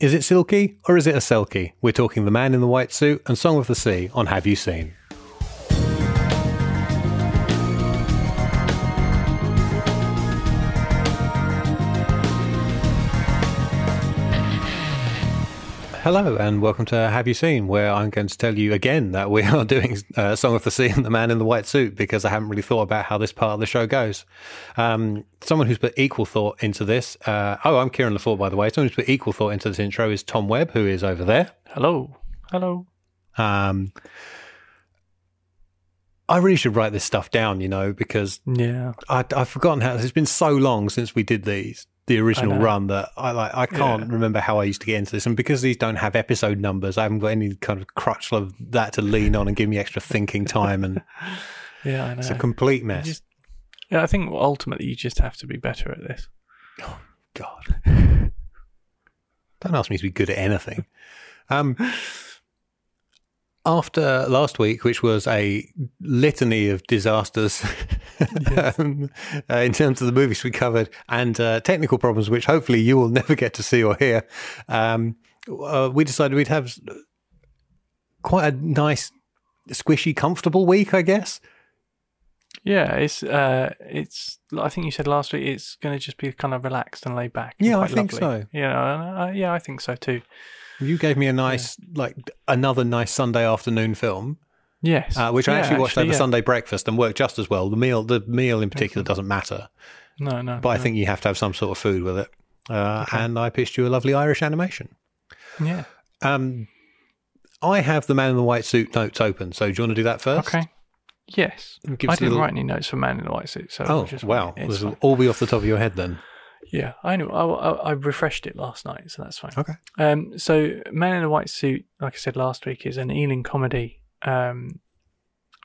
Is it silky or is it a selkie? We're talking The Man in the White Suit and Song of the Sea on Have You Seen? Hello and welcome to Have You Seen, where I'm going to tell you again that we are doing uh, Song of the Sea and the Man in the White Suit because I haven't really thought about how this part of the show goes. Um, someone who's put equal thought into this. Uh, oh, I'm Kieran LaForte, by the way. Someone who's put equal thought into this intro is Tom Webb, who is over there. Hello. Hello. Um, I really should write this stuff down, you know, because Yeah. I, I've forgotten how it's been so long since we did these, the original run, that I like. I can't Yeah. remember how I used to get into this, and because these don't have episode numbers, I haven't got any kind of crutch of that to lean on and give me extra thinking time, and Yeah, I know. it's a complete mess. just- yeah, I think ultimately you just have to be better at this. Oh God, don't ask me to be good at anything. Um, after last week, which was a litany of disasters um, uh, in terms of the movies we covered and uh, technical problems, which hopefully you will never get to see or hear, um, uh, we decided we'd have quite a nice, squishy, comfortable week, I guess. Yeah, it's uh, it's. I think you said last week it's going to just be kind of relaxed and laid back. Yeah, I think lovely. so. Yeah, uh, yeah, I think so too. You gave me a nice, like another nice Sunday afternoon film. Yes, uh, which I Yeah, actually watched over yeah. Sunday breakfast and worked just as well. The meal, the meal in particular, doesn't matter, No, no, but I think you have to have some sort of food with it. Uh, And I pitched you a lovely Irish animation. yeah. Um, I have the Man in the White Suit notes open, so do you want to do that first? Okay. Yes, I didn't little- write any notes for Man in the White Suit, so Oh just wow! This will all be off the top of your head then. Yeah, I know. I, I, I refreshed it last night, so that's fine. Okay. Um, so Man in a White Suit, like I said last week, is an Ealing comedy um,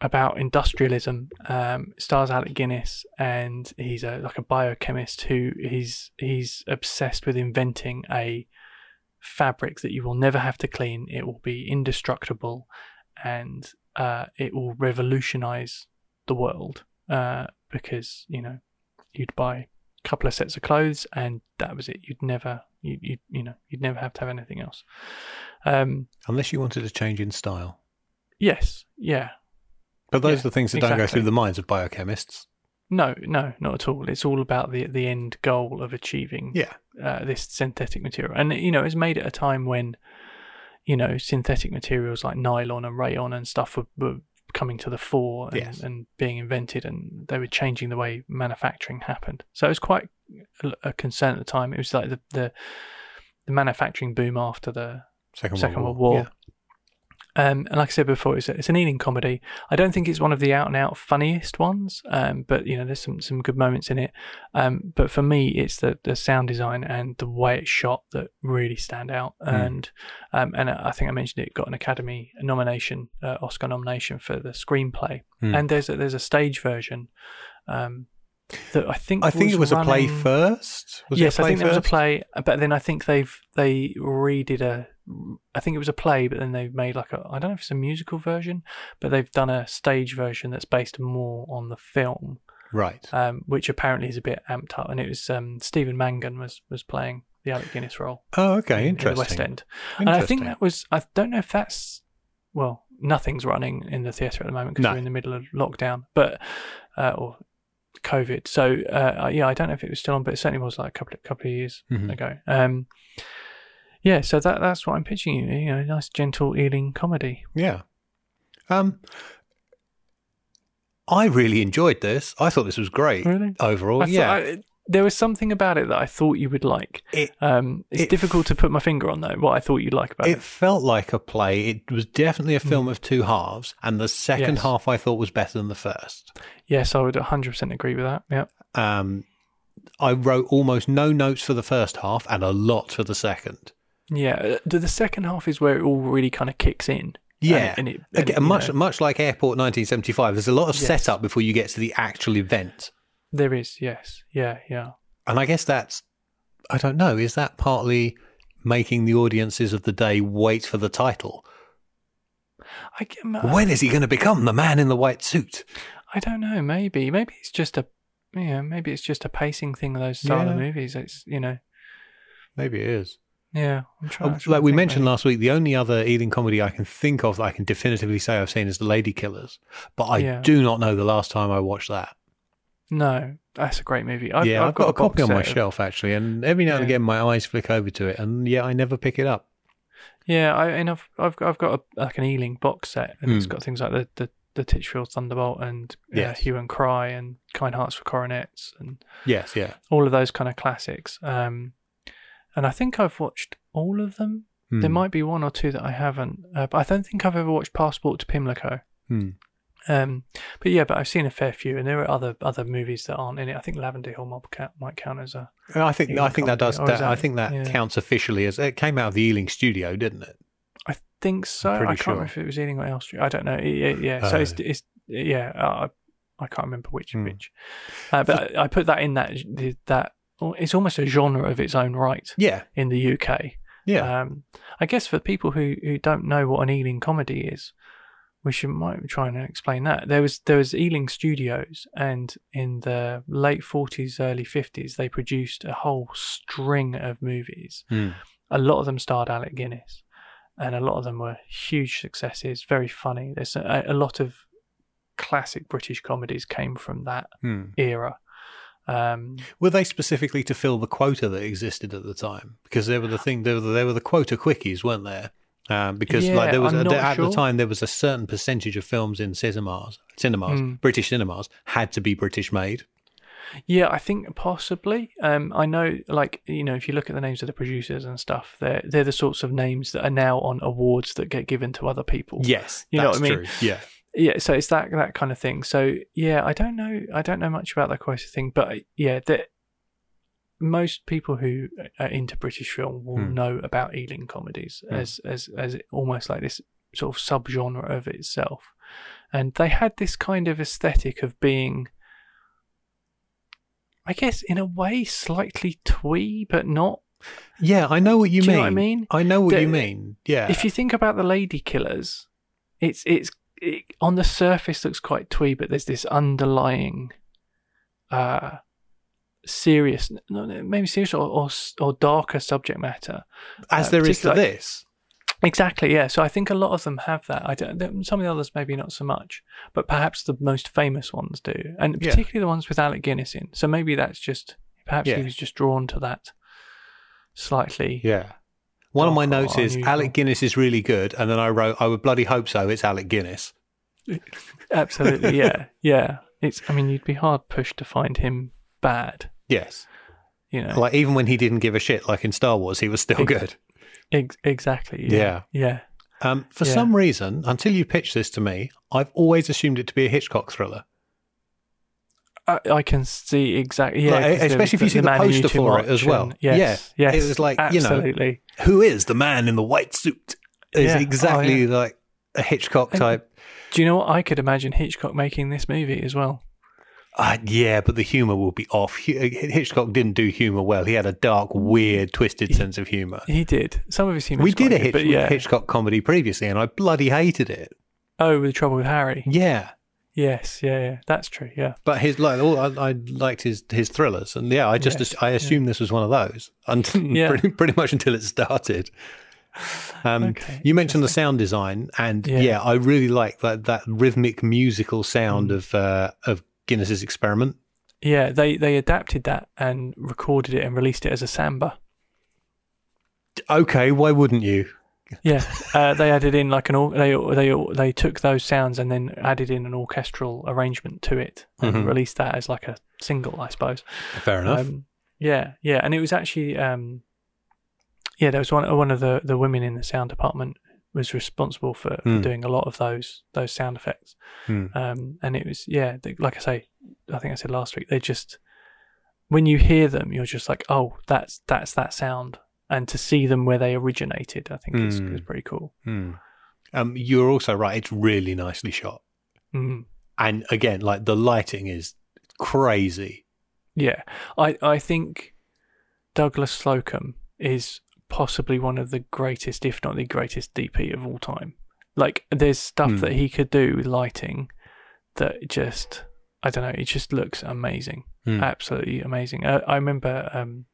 about industrialism. Um, stars Alec Guinness, and he's a like a biochemist who he's he's obsessed with inventing a fabric that you will never have to clean. It will be indestructible, and uh, it will revolutionize the world uh, because you know you'd buy couple of sets of clothes and that was it. You'd never you you you know you'd never have to have anything else. Um, Unless you wanted to change in style, yes, yeah. but those Yeah, are the things that don't go through the minds of biochemists. No, no, not at all. It's all about the the end goal of achieving Yeah, uh, this synthetic material, and you know, it's made at a time when you know synthetic materials like nylon and rayon and stuff were, were coming to the fore and, Yes. and being invented, and they were changing the way manufacturing happened. So it was quite a, concern at the time. It was like the the, the manufacturing boom after the Second, Second World World War. Um, and like I said before, it's, a, it's an Ealing comedy. I don't think it's one of the out and out funniest ones, um, but you know, there's some, some good moments in it. Um, but for me, it's the, the sound design and the way it's shot that really stand out. And um, and I think I mentioned it got an Academy nomination, uh, Oscar nomination for the screenplay. Hmm. And there's a, there's a stage version um, that I think I think it was a play first. Was yes, I play think there was a play, but then I think they've they redid a. I think it was a play, but then they've made like a. I don't know if it's a musical version, but they've done a stage version that's based more on the film, Right. um, which apparently is a bit amped up. And it was um, Stephen Mangan was was playing the Alec Guinness role Oh, okay. in, in the Interesting. West End, and I think that was. I don't know if that's. Well, nothing's running in the theatre at the moment because No. we're in the middle of lockdown, but uh, or COVID. So uh, yeah, I don't know if it was still on, but it certainly was like a couple of couple of years Mhm. ago. Um, yeah, so that that's what I'm pitching you. You know, nice gentle Ealing comedy. Yeah. Um, I really enjoyed this. I thought this was great Really? overall. I yeah. I, there was something about it that I thought you would like. it Um, it's It- difficult to put my finger on though. What I thought you'd like about it it. felt like a play. It was definitely a film of two halves, and the second. Yes. half I thought was better than the first. Yes, I would 100% agree with that. Yeah. Um, I wrote almost no notes for the first half and a lot for the second. Yeah, uh, the, the second half is where it all really kind of kicks in. Yeah, and it, and it, and, Again, much know, much like Airport 1975, there's a lot of Yes. setup before you get to the actual event, there is. Yes, yeah, yeah. and I guess that's I don't know. Is that partly making the audiences of the day wait for the title? I, m- When is he going to become the man in the white suit? I don't know. Maybe, maybe it's just a, yeah, maybe it's just a pacing thing. of Those style of movies. It's you know, Maybe it is. Yeah, I'm trying. Uh, to like we mentioned maybe. last week, the only other Ealing comedy I can think of that I can definitively say I've seen is The Lady Killers, but I Yeah. do not know the last time I watched that. No, that's a great movie. I've, yeah, I've, got, a copy on my of- shelf actually, and every now and Yeah. again my eyes flick over to it, and yeah, I never pick it up. Yeah, I and I've I've got, I've got a, like an Ealing box set, and it's got things like the the, the Titchfield Thunderbolt and uh, Yes. Hue and Cry and Kind Hearts for Coronets and Yes, yeah. all of those kind of classics. Um, and I think I've watched all of them. There Hmm. might be one or two that I haven't, uh, but I don't think I've ever watched Passport to Pimlico. Hmm. Um, but yeah, but I've seen a fair few, and there are other other movies that aren't in it. I think Lavender Hill Mob count, might count as a. I think Ealing I think that does. That, is I think that yeah. counts officially as it came out of the Ealing studio, didn't it? I think so. I can't remember if it was Ealing or Elstree. I don't know. Yeah, yeah. So Uh. it's it's yeah. Uh, I can't remember which Hmm. which. Uh, but I, I put that in that that it's almost a genre of its own right Yeah, in the UK. yeah. Um, I guess for people who, who don't know what an Ealing comedy is, we should might try and explain that. There was there was Ealing Studios, and in the late forties, early fifties, they produced a whole string of movies. Hmm. A lot of them starred Alec Guinness, and a lot of them were huge successes, very funny. There's a, a lot of classic British comedies came from that Hmm. era. Um, Were they specifically to fill the quota that existed at the time? Because they were the thing. They were the, they were the quota quickies, weren't there? Um, because Yeah, like there was a, at the time there was a certain percentage of films in cinemas, cinemas, Hmm. British cinemas had to be British made. Yeah, I think possibly. Um, I know, like you know, if you look at the names of the producers and stuff, they're they're the sorts of names that are now on awards that get given to other people. Yes, You know what I mean? true. Yeah, yeah. So it's that that kind of thing. So yeah, I don't know. I don't know much about that quota thing, but yeah, that most people who are into British film will Hmm. know about Ealing comedies Hmm. as as as almost like this sort of subgenre of itself, and they had this kind of aesthetic of being. I guess in a way slightly twee, but not. yeah. I know what you Do you mean. know what I mean? I know what The- you mean. Yeah. If you think about the Lady Killers, it's it's it, on the surface looks quite twee, but there's this underlying, uh, serious, no, no, maybe serious or, or or darker subject matter. As uh, there is to particularly- this. Exactly, yeah. So I think a lot of them have that. I don't. Some of the others maybe not so much, but perhaps the most famous ones do, and Yeah. particularly the ones with Alec Guinness in. So maybe that's just perhaps Yeah. he was just drawn to that slightly. Yeah. One of my notes is unusual. Alec Guinness is really good, and then I wrote, I would bloody hope so. It's Alec Guinness. Absolutely, yeah, yeah. It's. I mean, you'd be hard pushed to find him bad. Yes. You know, Like even when he didn't give a shit, like in Star Wars, he was still Ex- good. Ex- exactly. Yeah. Yeah. yeah. Um, for Yeah. some reason, until you pitched this to me, I've always assumed it to be a Hitchcock thriller. I, I can see exactly. Yeah, Like, especially if you see the Who Knew poster for it as well. Yes, Yeah. yes. It was like, you know. Who is the man in the white suit? Is Yeah. Oh, exactly yeah. like a Hitchcock And- type. Do you know what? I could imagine Hitchcock making this movie as well. Uh, yeah, but the humor will be off. Hitchcock didn't do humor well. He had a dark, weird, twisted sense of humor. He did. Some of his humor. We did a Hitch- but yeah. Hitchcock comedy previously, and I bloody hated it. Oh, with the trouble with Harry. Yeah, Yes, yeah, yeah. That's true. Yeah. but his like, all I, I liked his his thrillers, and yeah, I just Yes, I assumed this was one of those, and Yeah. pretty, pretty much until it started. Um, Okay, you mentioned the sound design, and yeah, Yeah. I really like that that rhythmic musical sound Mm. of uh, of Guinness's experiment. Yeah, they they adapted that and recorded it and released it as a samba. Okay, why wouldn't you? Yeah, uh, they added in like an or- they they they took those sounds and then added in an orchestral arrangement to it and Mhm. released that as like a single, I suppose. Fair enough. Um, yeah, yeah, and it was actually um, yeah, there was one one of the the women in the sound department was responsible for, for Hmm. doing a lot of those those sound effects. Hmm. Um, and it was yeah, they, like I say, I think I said last week, they just when you hear them, you're just like, oh, that's that's that sound. And to see them where they originated, I think is, Hmm. is pretty cool. Hmm. Um, you're also right. It's really nicely shot, Mm. and again, like the lighting is crazy. Yeah, I I think Douglas Slocombe is possibly one of the greatest, if not the greatest, DP of all time. Like, there's stuff Hmm. that he could do with lighting that just, I don't know, it just looks amazing, Hmm. absolutely amazing. Uh, I remember um,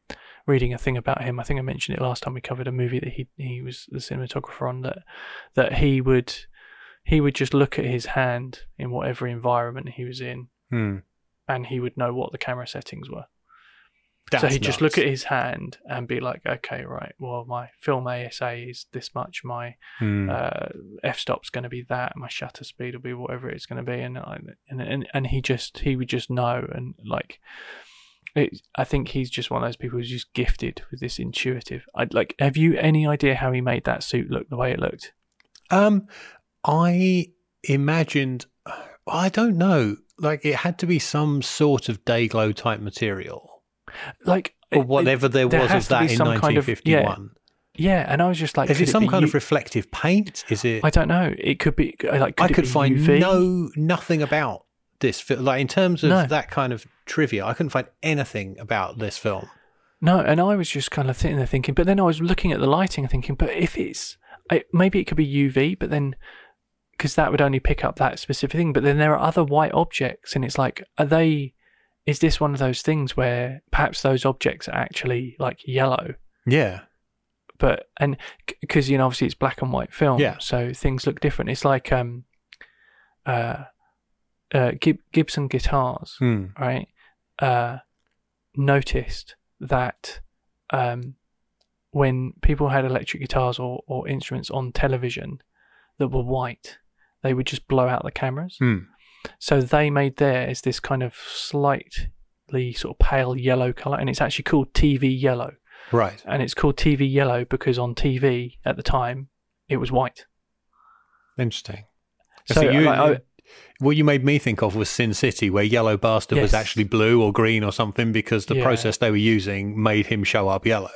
reading a thing about him. I think I mentioned it last time we covered a movie that he he was the cinematographer on. That that he would he would just look at his hand in whatever environment he was in, Hmm. and he would know what the camera settings were. That's so he'd just look at his hand and be like, okay, right, well, my film ASA is this much, my Hmm. uh, f stop's going to be that, my shutter speed will be whatever it's going to be, and, and and and he just he would just know, and like, it, I think he's just one of those people who's just gifted with this intuitive. I like. Have you any idea how he made that suit look the way it looked? Um, I imagined. I don't know. Like it had to be some sort of day glow type material, Like or whatever there there was of that in some kind of- 1951. yeah, and I was just like, Is it some be kind U- of reflective paint? Is it? I don't know. It could be like. Could I could find UV? no nothing about this film. Like in terms of No. that kind of trivia, I couldn't find anything about this film. No, and I was just kind of sitting there thinking, but then I was looking at the lighting and thinking, but if it's I, maybe it could be UV, but then because that would only pick up that specific thing. But then there are other white objects, and it's like, are they? Is this one of those things where perhaps those objects are actually like yellow? Yeah, But and because you know obviously it's black and white film, Yeah. so things look different. It's like um, uh, uh, Gib- Gibson guitars Hmm. right, uh, noticed that um, when people had electric guitars or, or instruments on television that were white, they would just blow out the cameras. Hmm. So they made theirs this kind of slightly sort of pale yellow color, and it's actually called TV yellow. right. And it's called TV yellow because on TV at the time it was white. Interesting. So, you, like, I- what you made me think of was Sin City, where Yellow Bastard was actually blue or green or something because the Yeah. process they were using made him show up yellow.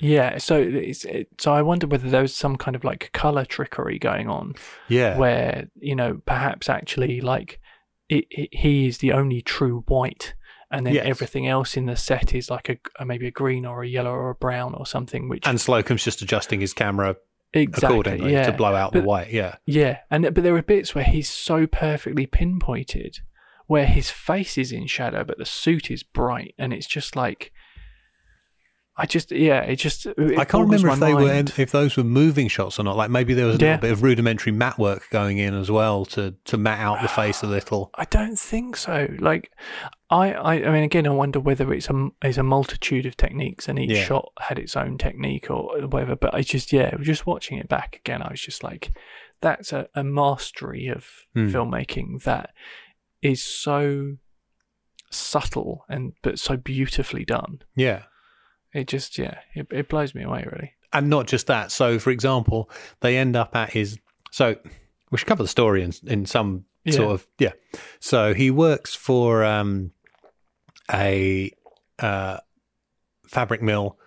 Yeah, so it's, it, so I wonder whether there was some kind of like color trickery going on Yeah. where you know perhaps actually like it, it, he is the only true white and then Yes. everything else in the set is like a, a maybe a green or a yellow or a brown or something which and Slocombe's just adjusting his camera exactly accordingly yeah to blow out the white. Yeah. yeah and but there are bits where he's so perfectly pinpointed where his face is in shadow but the suit is bright and it's just like I just yeah it just it I can't remember if they mind. were if those were moving shots or not. Like maybe there was a Yeah. little bit of rudimentary mat work going in as well to to matte out the face a little. I don't think so. Like, I, I, I mean, again, I wonder whether it's a, it's a multitude of techniques and each Yeah. shot had its own technique or whatever. But I just, yeah, just watching it back again, I was just like, that's a, a mastery of Hmm. filmmaking that is so subtle and but so beautifully done. Yeah. It just, yeah, it, it blows me away, really. and not just that. So, for example, they end up at his. So, we should cover the story in in some Yeah. sort of yeah. So he works for um, a uh, fabric mill.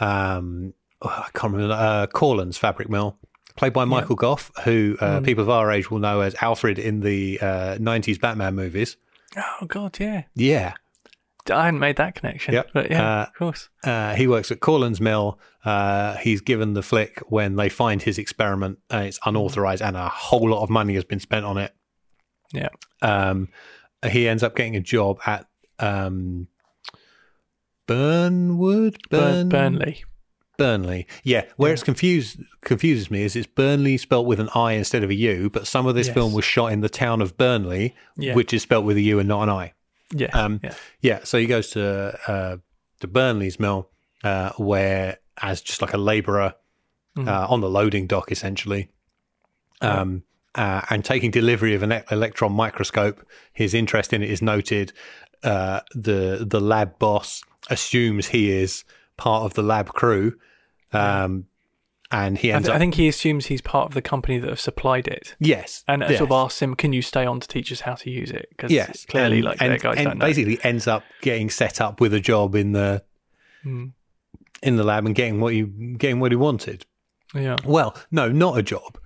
Um, oh, I can't remember uh, Corland's fabric mill, played by Michael Gough, who uh, Mm. people of our age will know as Alfred in the uh, '90s Batman movies. Oh God, yeah, Yeah, I hadn't made that connection. Yep. but yeah, Uh, of course. Uh, he works at Corland's Mill. Uh, he's given the flick when they find his experiment and it's unauthorized and a whole lot of money has been spent on it. Yeah. Um, he ends up getting a job at um, Burnwood? Burn, Burn- Burnley. Burnley. Yeah. Where Yeah. it's confused confuses me is it's Burnley spelt with an I instead of a U, but some of this Yes. film was shot in the town of Burnley, Yeah. which is spelt with a U and not an I. Yeah, Um, yeah. Yeah, so he goes to uh, to Birnley's mill, uh, where as just like a labourer Mhm. uh, on the loading dock, essentially, um, uh, and taking delivery of an e- electron microscope. His interest in it is noted. Uh, the the lab boss assumes he is part of the lab crew, um, and he I, ends th- I think he assumes he's part of the company that have supplied it, yes, and yes. sort of asks him, "Can you stay on to teach us how to use it?" Because Yes, clearly, and, like and, their guys and don't know. basically ends up getting set up with a job in the Mm. in the lab and getting what you getting what he wanted. Yeah. Well, no, not a job.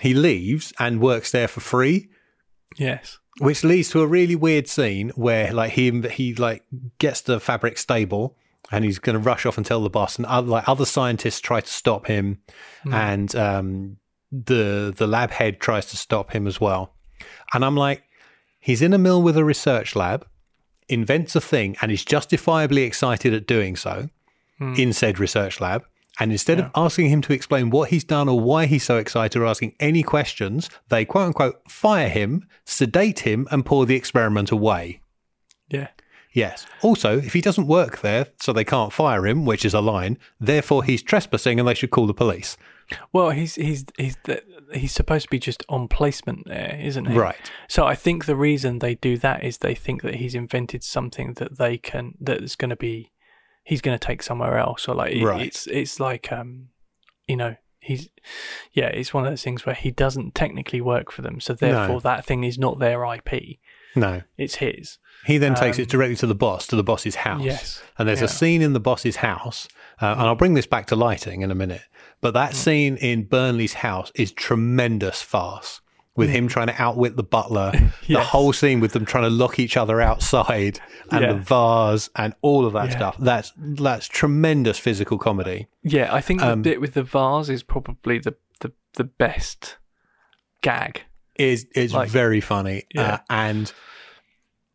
He leaves and works there for free, Yes. which leads to a really weird scene where like he he like gets the fabric stable and he's going to rush off and tell the boss and other, like other scientists try to stop him Mm. and um the the lab head tries to stop him as well. And I'm like he's in a mill with a research lab, invents a thing and is justifiably excited at doing so. in said research lab. And instead of asking him to explain what he's done or why he's so excited or asking any questions, they quote unquote fire him, sedate him, and pour the experiment away. Yeah. Yes. Also, if he doesn't work there, so they can't fire him, which is a line, therefore he's trespassing and they should call the police. Well, he's he's he's he's supposed to be just on placement there, isn't he? Right. So I think the reason they do that is they think that he's invented something that they can that's going to be he's going to take somewhere else, or like it, Right. it's it's like um you know he's yeah it's one of those things where he doesn't technically work for them, so therefore that thing is not their IP, No. it's his. He then takes it directly to the boss, to the boss's house. Um, Yes. And there's Yeah. a scene in the boss's house, uh, and I'll bring this back to lighting in a minute. But that Mm. scene in Birnley's house is tremendous farce with him trying to outwit the butler. The Mm. Whole scene with them trying to lock each other outside, and Yeah. the vase, and all of that Yeah. stuff. That's that's tremendous physical comedy. Yeah, I think the Um, bit with the vase is probably the the, the best gag. Is is Like- very funny. Yeah. Uh, and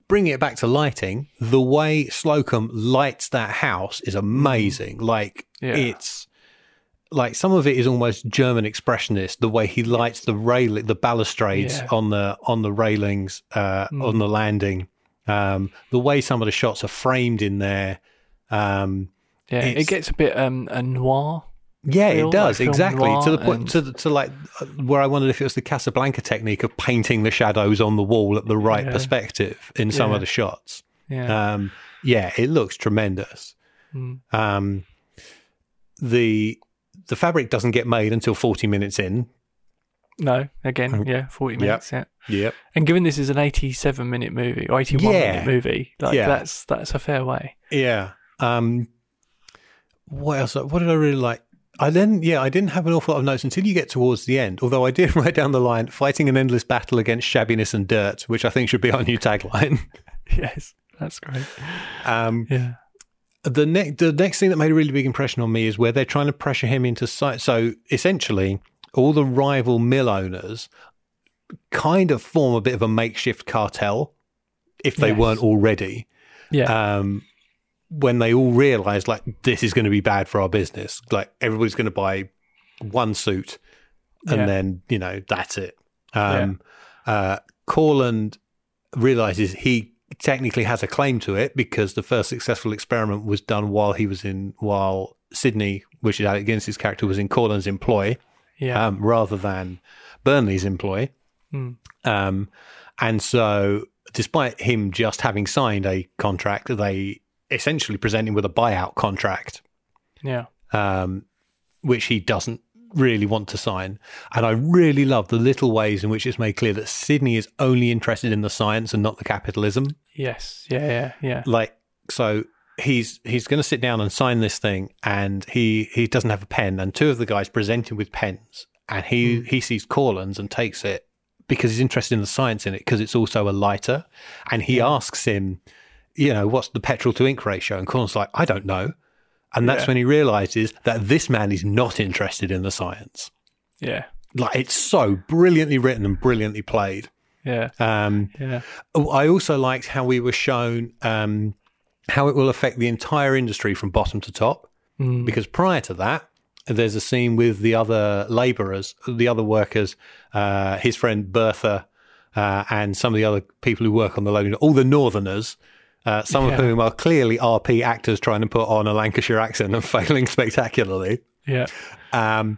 bringing it back to lighting, the way Slocombe lights that house is amazing. Like Yeah. it's like some of it is almost German expressionist. The way he lights the rail, the balustrades Yeah. Mm. on the on the railings uh, on the landing. Um, the way some of the shots are framed in there. Um, Yeah, it gets a bit um a noir. Yeah, it does film exactly to the point and- to the- to like where I wondered if it was the Casablanca technique of painting the shadows on the wall at the right Yeah. perspective in some Yeah. of the shots. Yeah. Um, yeah, it looks tremendous. Mm. Um, the the fabric doesn't get made until forty minutes in. No, again, yeah, forty minutes. Yeah, Yep. and given this is an eighty-seven minute movie or eighty-one minute movie, like that's that's a fair way. Yeah. Um, what else? What did I really like? I then, yeah, I didn't have an awful lot of notes until you get towards the end. Although I did write down the line "fighting an endless battle against shabbiness and dirt," which I think should be our new tagline. yes, that's great. Um, Yeah, the next the next thing that made a really big impression on me is where they're trying to pressure him into site. So essentially, all the rival mill owners kind of form a bit of a makeshift cartel, if they Yes. weren't already. yeah, Um, when they all realize like this is going to be bad for our business, like everybody's going to buy one suit, and Yeah. then you know that's it. Um, uh, Corland realizes he technically has a claim to it because the first successful experiment was done while he was in while Sydney, which is Alec Guinness's character, was in Corland's employ yeah, um, rather than Birnley's employ. Mm. Um, and so, despite him just having signed a contract, they essentially presenting with a buyout contract, yeah, um, which he doesn't really want to sign. And I really love the little ways in which it's made clear that Sydney is only interested in the science and not the capitalism. yes, yeah, yeah, yeah, Like, so he's he's going to sit down and sign this thing, and he he doesn't have a pen, and two of the guys present him with pens, and he he sees Corland's and takes it because he's interested in the science in it because it's also a lighter, and he asks him, you know, what's the petrol to ink ratio, and Corland's like, I don't know, and that's Yeah. when he realizes that this man is not interested in the science. yeah, Like it's so brilliantly written and brilliantly played. yeah, Um, yeah, Oh, I also liked how we were shown um, how it will affect the entire industry from bottom to top. Mm. Because prior to that, there's a scene with the other labourers, the other workers, uh, his friend Bertha, uh, and some of the other people who work on the loading, all the Northerners. Uh, some Yeah. of whom are clearly RP actors trying to put on a Lancashire accent and failing spectacularly. yeah, Um,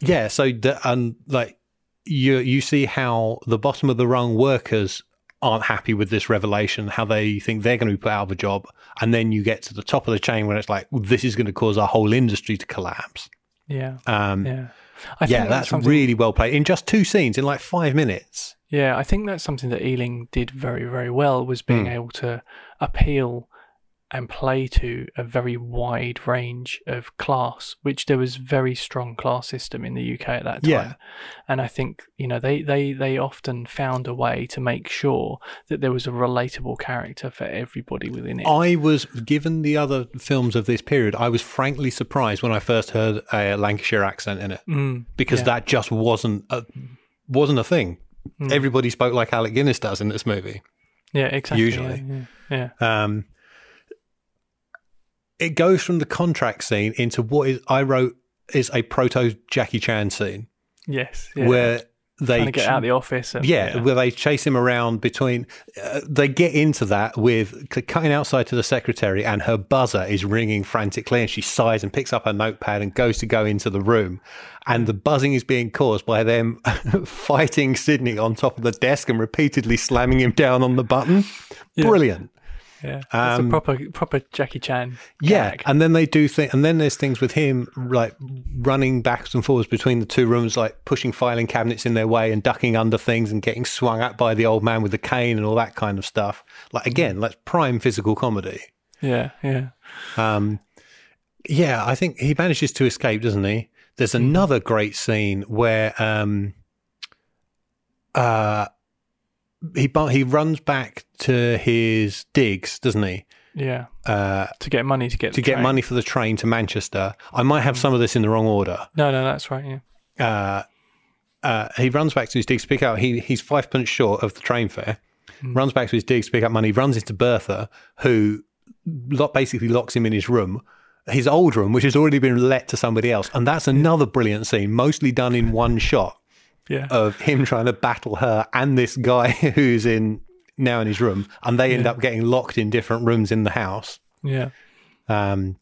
yeah, so the, and like you you see how the bottom of the rung workers aren't happy with this revelation, how they think they're going to be put out of a job, and then you get to the top of the chain when it's like this is going to cause our whole industry to collapse. yeah, Um, yeah, yeah. I think that's, something- really well played in just two scenes in like five minutes. Yeah, I think that's something that Ealing did very, very well was being able to appeal and play to a very wide range of class, which there was very strong class system in the UK at that time. Yeah. And I think, you know, they, they, they often found a way to make sure that there was a relatable character for everybody within it. I was given the other films of this period. I was frankly surprised when I first heard a Lancashire accent in it Mm, because yeah. that just wasn't a, wasn't a thing. Mm. Everybody spoke like Alec Guinness does in this movie. Yeah, exactly. usually. Yeah, yeah. Um, it goes from the contract scene into what is I wrote is a proto Jackie Chan scene Yes. Yeah. where they trying to get out of the office. And, yeah, where they chase him around between. Uh, they get into that with cutting outside to the secretary, and her buzzer is ringing frantically, and she sighs and picks up her notepad and goes to go into the room, and the buzzing is being caused by them fighting Sydney on top of the desk and repeatedly slamming him down on the button. Brilliant. Yeah. It's Um, a proper proper Jackie Chan. Yeah, gag. and then they do things, and then there's things with him like running backwards and forwards between the two rooms, like pushing filing cabinets in their way and ducking under things and getting swung at by the old man with the cane and all that kind of stuff. Like again, like prime physical comedy. Yeah. Yeah. Um, yeah, I think he manages to escape, doesn't he? There's another great scene where um, uh, he he runs back to his digs, doesn't he? Yeah. Uh, To get money to get to get train. money for the train to Manchester. I might have some of this in the wrong order. No, no, that's right. Yeah. Uh, uh, he runs back to his digs to pick up. He he's five pence short of the train fare. Runs back to his digs to pick up money. Runs into Bertha, who lo- basically locks him in his room, his old room, which has already been let to somebody else. And that's another brilliant scene, mostly done in one shot Yeah. of him trying to battle her and this guy who's in now in his room, and they end Yeah. up getting locked in different rooms in the house. yeah. Um,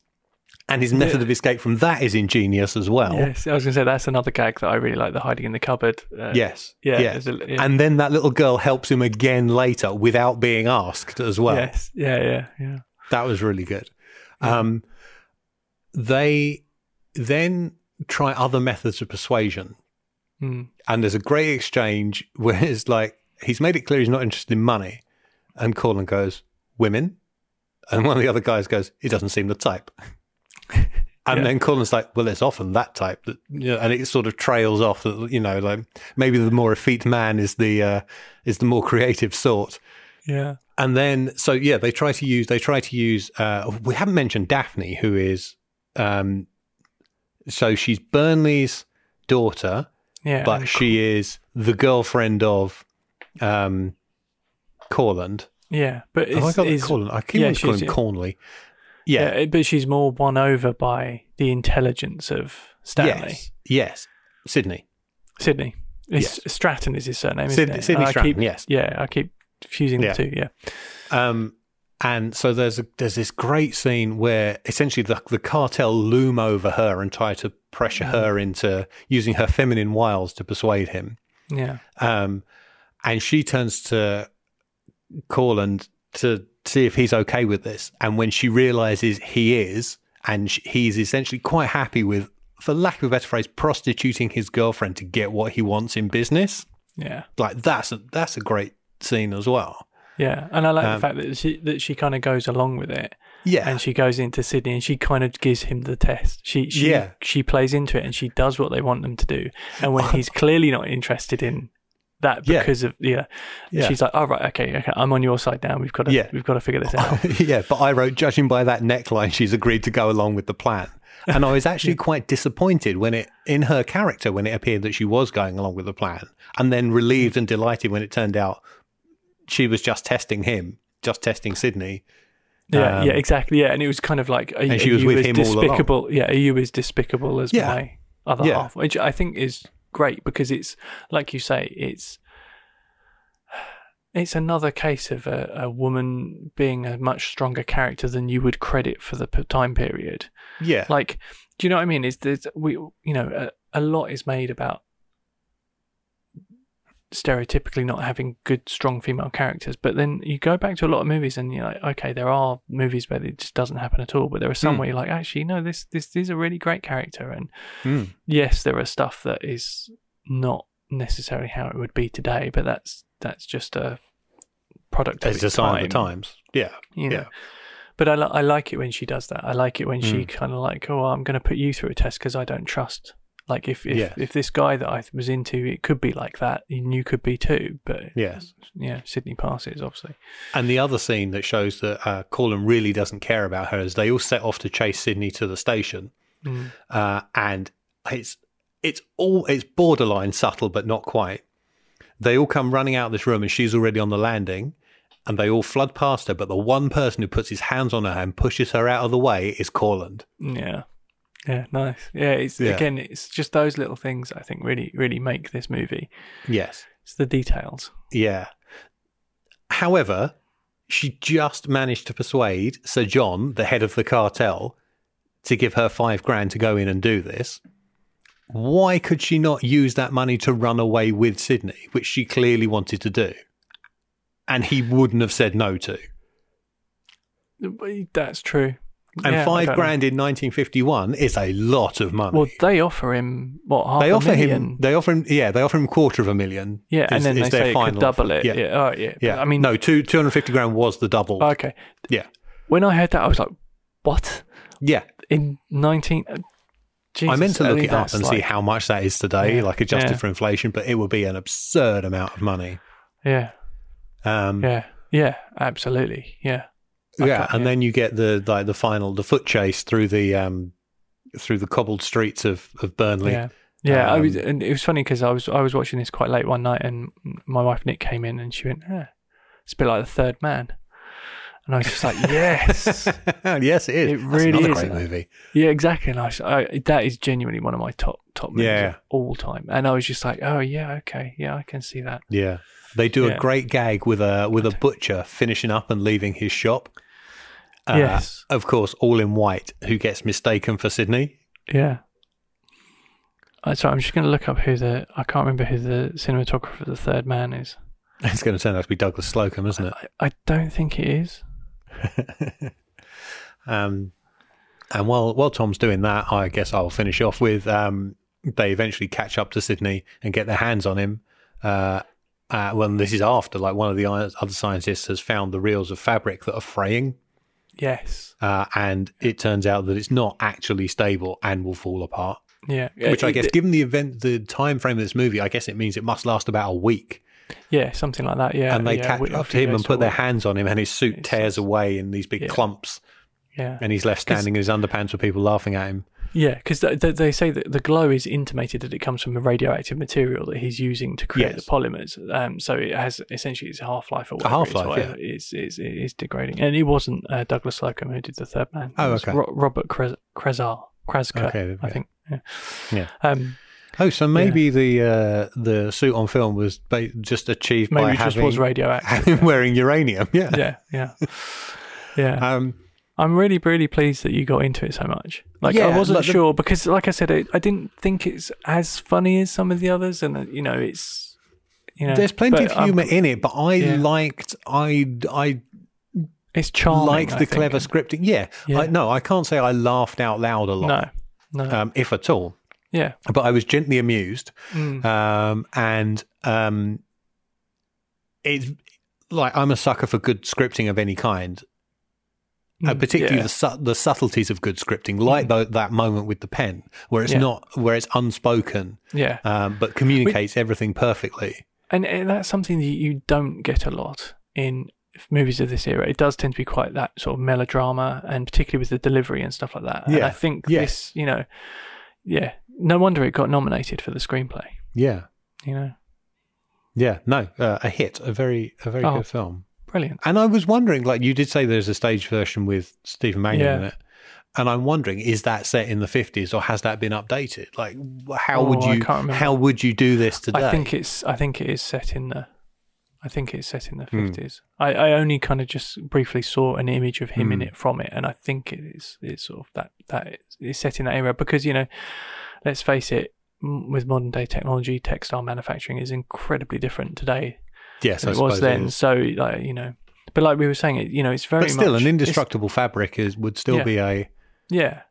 and his method of escape from that is ingenious as well. Yes. I was going to say that's another gag that I really like. The hiding in the cupboard. Uh, Yes. Yeah. Yes. a- yeah. And then that little girl helps him again later without being asked as well. Yes. Yeah. Yeah. Yeah. That was really good. Um, they then try other methods of persuasion. Mm. And there's a great exchange where it's like, he's made it clear he's not interested in money. And Colin goes, Women? And one of the other guys goes, He doesn't seem the type. And Yeah. then Colin's like, well, it's often that type that, you know, and it sort of trails off that, you know, like maybe the more effete man is the, uh, is the more creative sort. Yeah. And then, so yeah, they try to use, they try to use, uh, we haven't mentioned Daphne, who is, um, so she's Birnley's daughter, Yeah. but she is the girlfriend of, um, Corland. yeah. But Oh, I got it's- Corland. I keep yeah, on calling him Cornley. Yeah. yeah. But she's more won over by the intelligence of Stanley. Yes. Yes. Sydney. Sydney. It's, Stratton is his surname, isn't Sydney, it? Sydney Stratton, keep- yes. Yeah, I keep fusing Yeah. the two. Yeah. Um, and so there's a, there's this great scene where essentially the, the cartel loom over her and try to pressure her into using her feminine wiles to persuade him. Yeah. Um, and she turns to Corland to see if he's okay with this. And when she realizes he is, and sh- he's essentially quite happy with, for lack of a better phrase, prostituting his girlfriend to get what he wants in business. Yeah. Like that's a, that's a great scene as well. Yeah. And I like Um, the fact that she that she kind of goes along with it. Yeah. and she goes into Sydney and she kind of gives him the test. She she Yeah. she plays into it and she does what they want them to do. And when he's clearly not interested in that Yeah. because of yeah, Yeah. she's like, "All right, okay, okay, I'm on your side now. We've got to Yeah. we've got to figure this out." yeah, but I wrote, judging by that neckline, she's agreed to go along with the plan. And I was actually quite disappointed when it, in her character, when it appeared that she was going along with the plan, and then relieved and delighted when it turned out she was just testing him, just testing Sydney. yeah, Um, yeah, exactly. Yeah, and it was kind of like, are, and are she was you with as him all along. despicable? Yeah, are you as despicable as Yeah. my other Yeah. half? Which I think is great because it's like you say, it's it's another case of a, a woman being a much stronger character than you would credit for the time period. Yeah. Like, do you know what I mean? Is there's we you know a, a lot is made about stereotypically not having good strong female characters but then you go back to a lot of movies and you're like okay there are movies where it just doesn't happen at all but there are some Hmm. where you're like actually no this this is a really great character and Mm. yes there are stuff that is not necessarily how it would be today but that's that's just a product of It's its a sign of the times. Yeah. you know. Yeah. But I, li- I like it when she does that. I like it when she Mm. kind of like, oh, I'm going to put you through a test because I don't trust. Like if if, Yes. if this guy that I was into, it could be like that, and you could be too. But Yes. yeah, Sydney passes obviously. And the other scene that shows that uh, Corland really doesn't care about her is they all set off to chase Sydney to the station. Mm. uh, and it's it's all it's borderline subtle, but not quite. They all come running out of this room, and she's already on the landing, and they all flood past her, but the one person who puts his hands on her and pushes her out of the way is Corland. Yeah. Yeah, nice. Yeah, it's Yeah. again, it's just those little things I think really, really make this movie. Yes. It's the details. Yeah. However, she just managed to persuade Sir John, the head of the cartel, to give her five grand to go in and do this. Why could she not use that money to run away with Sydney, which she clearly wanted to do? And he wouldn't have said no to. That's true. And Yeah, five don't know. grand in 1951 is a lot of money. Well, they offer him what half they a offer million? him. They offer him. Yeah, they offer him a quarter of a million. yeah, is- and then they say final double offer. it. Yeah, Yeah, oh, yeah. yeah. I mean, no, two two hundred fifty grand was the double. okay. yeah, When I heard that, I was like, "What?" yeah. In nineteen? uh, Jesus, I meant to look it up and see how much that is today, Yeah, like adjusted yeah. for inflation, but it would be an absurd amount of money. Yeah, Um, yeah, yeah. Absolutely. Yeah. Yeah, and yeah. then you get the like the final the foot chase through the um through the cobbled streets of of Burnley. Yeah. Yeah, I was, Um, and it was funny because I was I was watching this quite late one night, and my wife Nick came in, and she went, eh, "It's a bit like the Third Man," and I was just like, "Yes, yes, it is. It That's really is. great movie. yeah, exactly." And I, was, I that is genuinely one of my top top movies Yeah. of all time, and I was just like, "Oh yeah, okay, yeah, I can see that." Yeah, they do a great gag with a with a butcher finishing up and leaving his shop. Uh, Yes. of course, all in white, who gets mistaken for Sydney. Yeah. Uh, sorry, I'm just going to look up who the I can't remember who the cinematographer of the Third Man is. It's going to turn out to be Douglas Slocombe, isn't it? I, I don't think it is. Um, and while while Tom's doing that, I guess I'll finish off with um, they eventually catch up to Sydney and get their hands on him. Uh, uh, well, this is after like one of the other scientists has found the reels of fabric that are fraying, Yes. uh, and it turns out that it's not actually stable and will fall apart. Yeah. Which I guess, given the event, the time frame of this movie, I guess it means it must last about a week. Yeah, something like that. Yeah. and they yeah, catch up to him and put their hands on him, and his suit tears away in these big Yeah. clumps, Yeah. and he's left standing in his underpants with people laughing at him. Yeah, because th- th- they say that the glow is intimated that it comes from the radioactive material that he's using to create Yes. the polymers. Um, so it has essentially its half life or A whatever. half-life, it's. It's, it's, degrading. And it wasn't uh, Douglas Slocombe who did the third man. It Oh, was okay. Ro- Robert Kres- Krezar. Krasker, Okay, I yeah. think. Yeah. Yeah. Um, Oh, so maybe the uh, the suit on film was ba- just achieved maybe by it just having, was radioactive. having wearing uranium. Yeah. yeah, yeah. Yeah. Um, I'm really, really pleased that you got into it so much. Like Yeah, I wasn't like the- sure because, like I said, I, I didn't think it's as funny as some of the others, and uh, you know, it's you know, there's plenty of um, humour in it, but I yeah. liked I I It's charming. liked I the think. clever scripting. Yeah. Yeah. I, no, I can't say I laughed out loud a lot, No, no, um, if at all. yeah, But I was gently amused. mm, um, and um, it's like I'm a sucker for good scripting of any kind, uh, mm, particularly yeah. the su- the subtleties of good scripting, like tho- that moment with the pen, where it's Yeah. not where it's unspoken, yeah, um, but communicates everything perfectly. and, and that's something that you don't get a lot in movies of this era. It does tend to be quite that sort of melodrama, and particularly with the delivery and stuff like that. And I think yes. this, you know, yeah, no wonder it got nominated for the screenplay. Yeah, You know, yeah, no, uh, a hit, a very a very Oh. good film. Brilliant. And I was wondering, like you did say, there's a stage version with Stephen Mangan Yeah. in it. And I'm wondering, is that set in the 50s or has that been updated? Like, how Oh, would you how would you do this today? I think it's I think it is set in the I think it's set in the Hmm. fifties. I, I only kind of just briefly saw an image of him in Hmm. it from it, and I think it is it's sort of that that is set in that era because you know, let's face it, with modern day technology, textile manufacturing is incredibly different today yes, I it was then. it. So like you know, but like we were saying, it you know it's very But still, much, an indestructible fabric is would still Yeah. be a Yeah.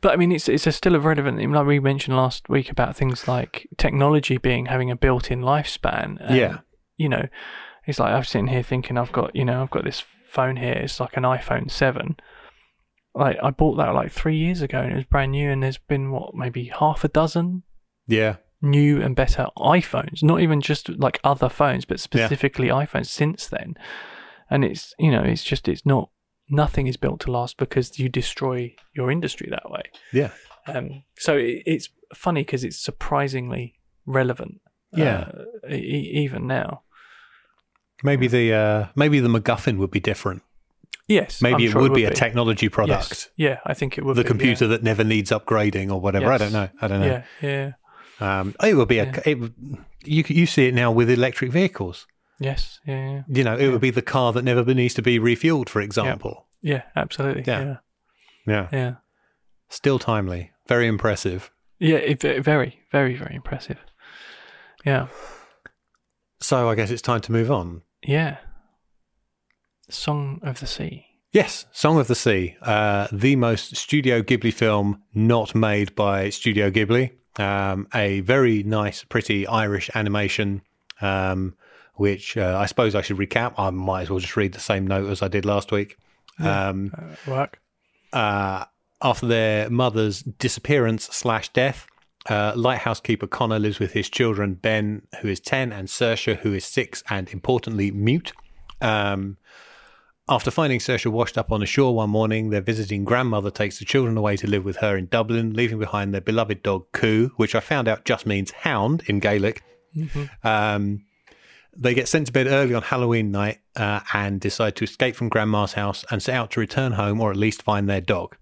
But I mean, it's it's a still a relevant. Like we mentioned last week about things like technology being having a built-in lifespan. and, Yeah. You know, it's like I'm sitting here thinking I've got you know I've got this phone here. It's like an iPhone seven. Like I bought that like three years ago and it was brand new. And there's been what maybe half a dozen yeah, new and better iPhones. Not even just like other phones, but specifically iPhones since then. And it's you know it's just it's not nothing is built to last because you destroy your industry that way. yeah, Um, so it, it's funny because it's surprisingly relevant. Yeah. uh, e- even now. Maybe the uh, maybe the MacGuffin would be different. Yes, Maybe it sure would be a technology product. Yes. Yeah, I think it would. Be the be, computer that never needs upgrading or whatever. I don't know. I don't know. yeah, yeah. Um, it would be a. It, you you see it now with electric vehicles. yes, yeah, yeah, You know, it would be the car that never needs to be refueled, for example. yeah, absolutely. Yeah. Yeah, Yeah. yeah, Still timely. Very impressive. yeah. it, very, very, very impressive. Yeah, So I guess it's time to move on. yeah. Song of the Sea. Yes, Song of the Sea, uh, the most Studio Ghibli film not made by Studio Ghibli. Um, a very nice, pretty Irish animation, um, which uh, I suppose I should recap. I might as well just read the same note as I did last week. Um, Uh, work. uh, after their mother's disappearance slash death, uh, lighthouse keeper Connor lives with his children Ben, who is ten, and Saoirse, who is six, and importantly mute. Um, after finding Saoirse washed up on the shore one morning, their visiting grandmother takes the children away to live with her in Dublin, leaving behind their beloved dog Coo, which I found out just means hound in Gaelic. Um, they get sent to bed early on Halloween night uh, and decide to escape from Grandma's house and set out to return home or at least find their dog.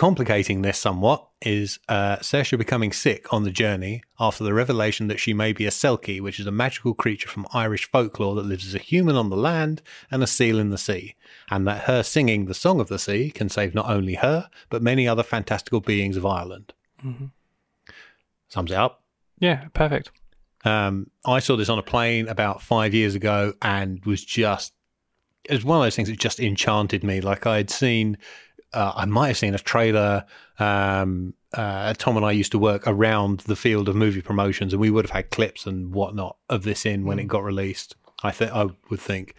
Complicating this somewhat is uh, Saoirse becoming sick on the journey after the revelation that she may be a Selkie, which is a magical creature from Irish folklore that lives as a human on the land and a seal in the sea, and that her singing the Song of the Sea can save not only her, but many other fantastical beings of Ireland. Sums it up. Yeah, perfect. Um, I saw this on a plane about five years ago and was just, it was one of those things that just enchanted me. Like I had seen, uh, I might have seen a trailer. Um, uh, Tom and I used to work around the field of movie promotions and we would have had clips and whatnot of this in when it got released. I think, I would think.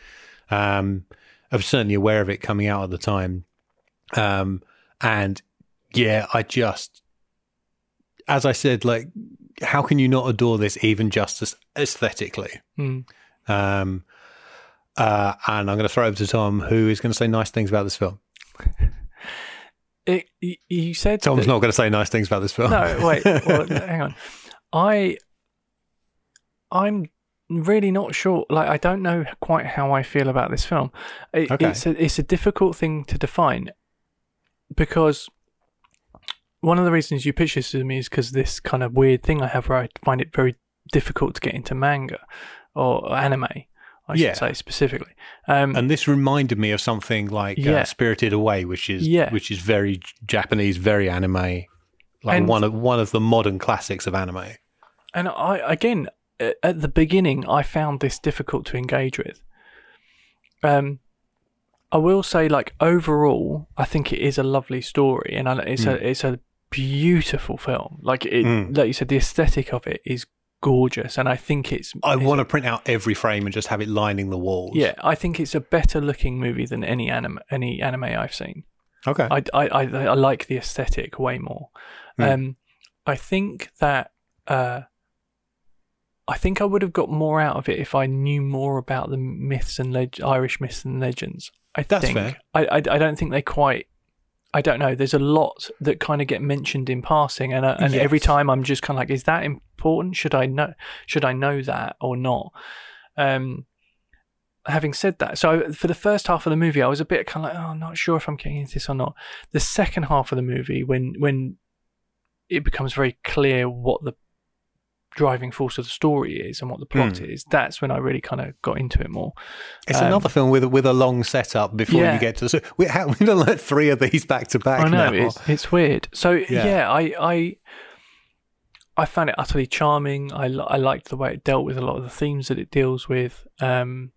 Um, I was certainly aware of it coming out at the time. Um, and yeah, I just, as I said, like, how can you not adore this even just as aesthetically? Mm. Um, uh, and I'm going to throw over to Tom, who is going to say nice things about this film. It, you said Tom's that- not going to say nice things about this film. No, wait. Well, hang on. I, I'm really not sure. Like, I don't know quite how I feel about this film. It, Okay. It's a, it's a difficult thing to define because one of the reasons you pitched this to me is because this kind of weird thing I have where I find it very difficult to get into manga or anime. I Yeah. should say specifically. Um, and this reminded me of something like uh, Spirited Away, which is Yeah. which is very Japanese, very anime, like And- one of one of the modern classics of anime. And I again at the beginning I found this difficult to engage with. Um, I will say like overall I think it is a lovely story and I, it's a it's a beautiful film. Like it, Mm. like you said, the aesthetic of it is gorgeous, and I think it's. I want to print out every frame and just have it lining the walls. Yeah, I think it's a better looking movie than any anime any anime I've seen. Okay. I, I, I, I like the aesthetic way more. Mm. Um, I think that uh, I think I would have got more out of it if I knew more about the myths and leg- Irish myths and legends. I That's think. fair. I, I, I don't think they quite. I don't know. There's a lot that kind of get mentioned in passing, and uh, and every time I'm just kind of like, is that important? Should I know? Should I know that or not? Um, having said that, so for the first half of the movie, I was a bit kind of like, oh, I'm not sure if I'm getting into this or not. The second half of the movie, when when it becomes very clear what the driving force of the story is and what the plot Hmm. is, that's when I really kind of got into it more. It's Um, another film with a, with a long setup before Yeah. you get to. So we ha- we've done like three of these back to back I know now. it's it's weird. So Yeah. yeah, I I I found it utterly charming. I I liked the way it dealt with a lot of the themes that it deals with. Um,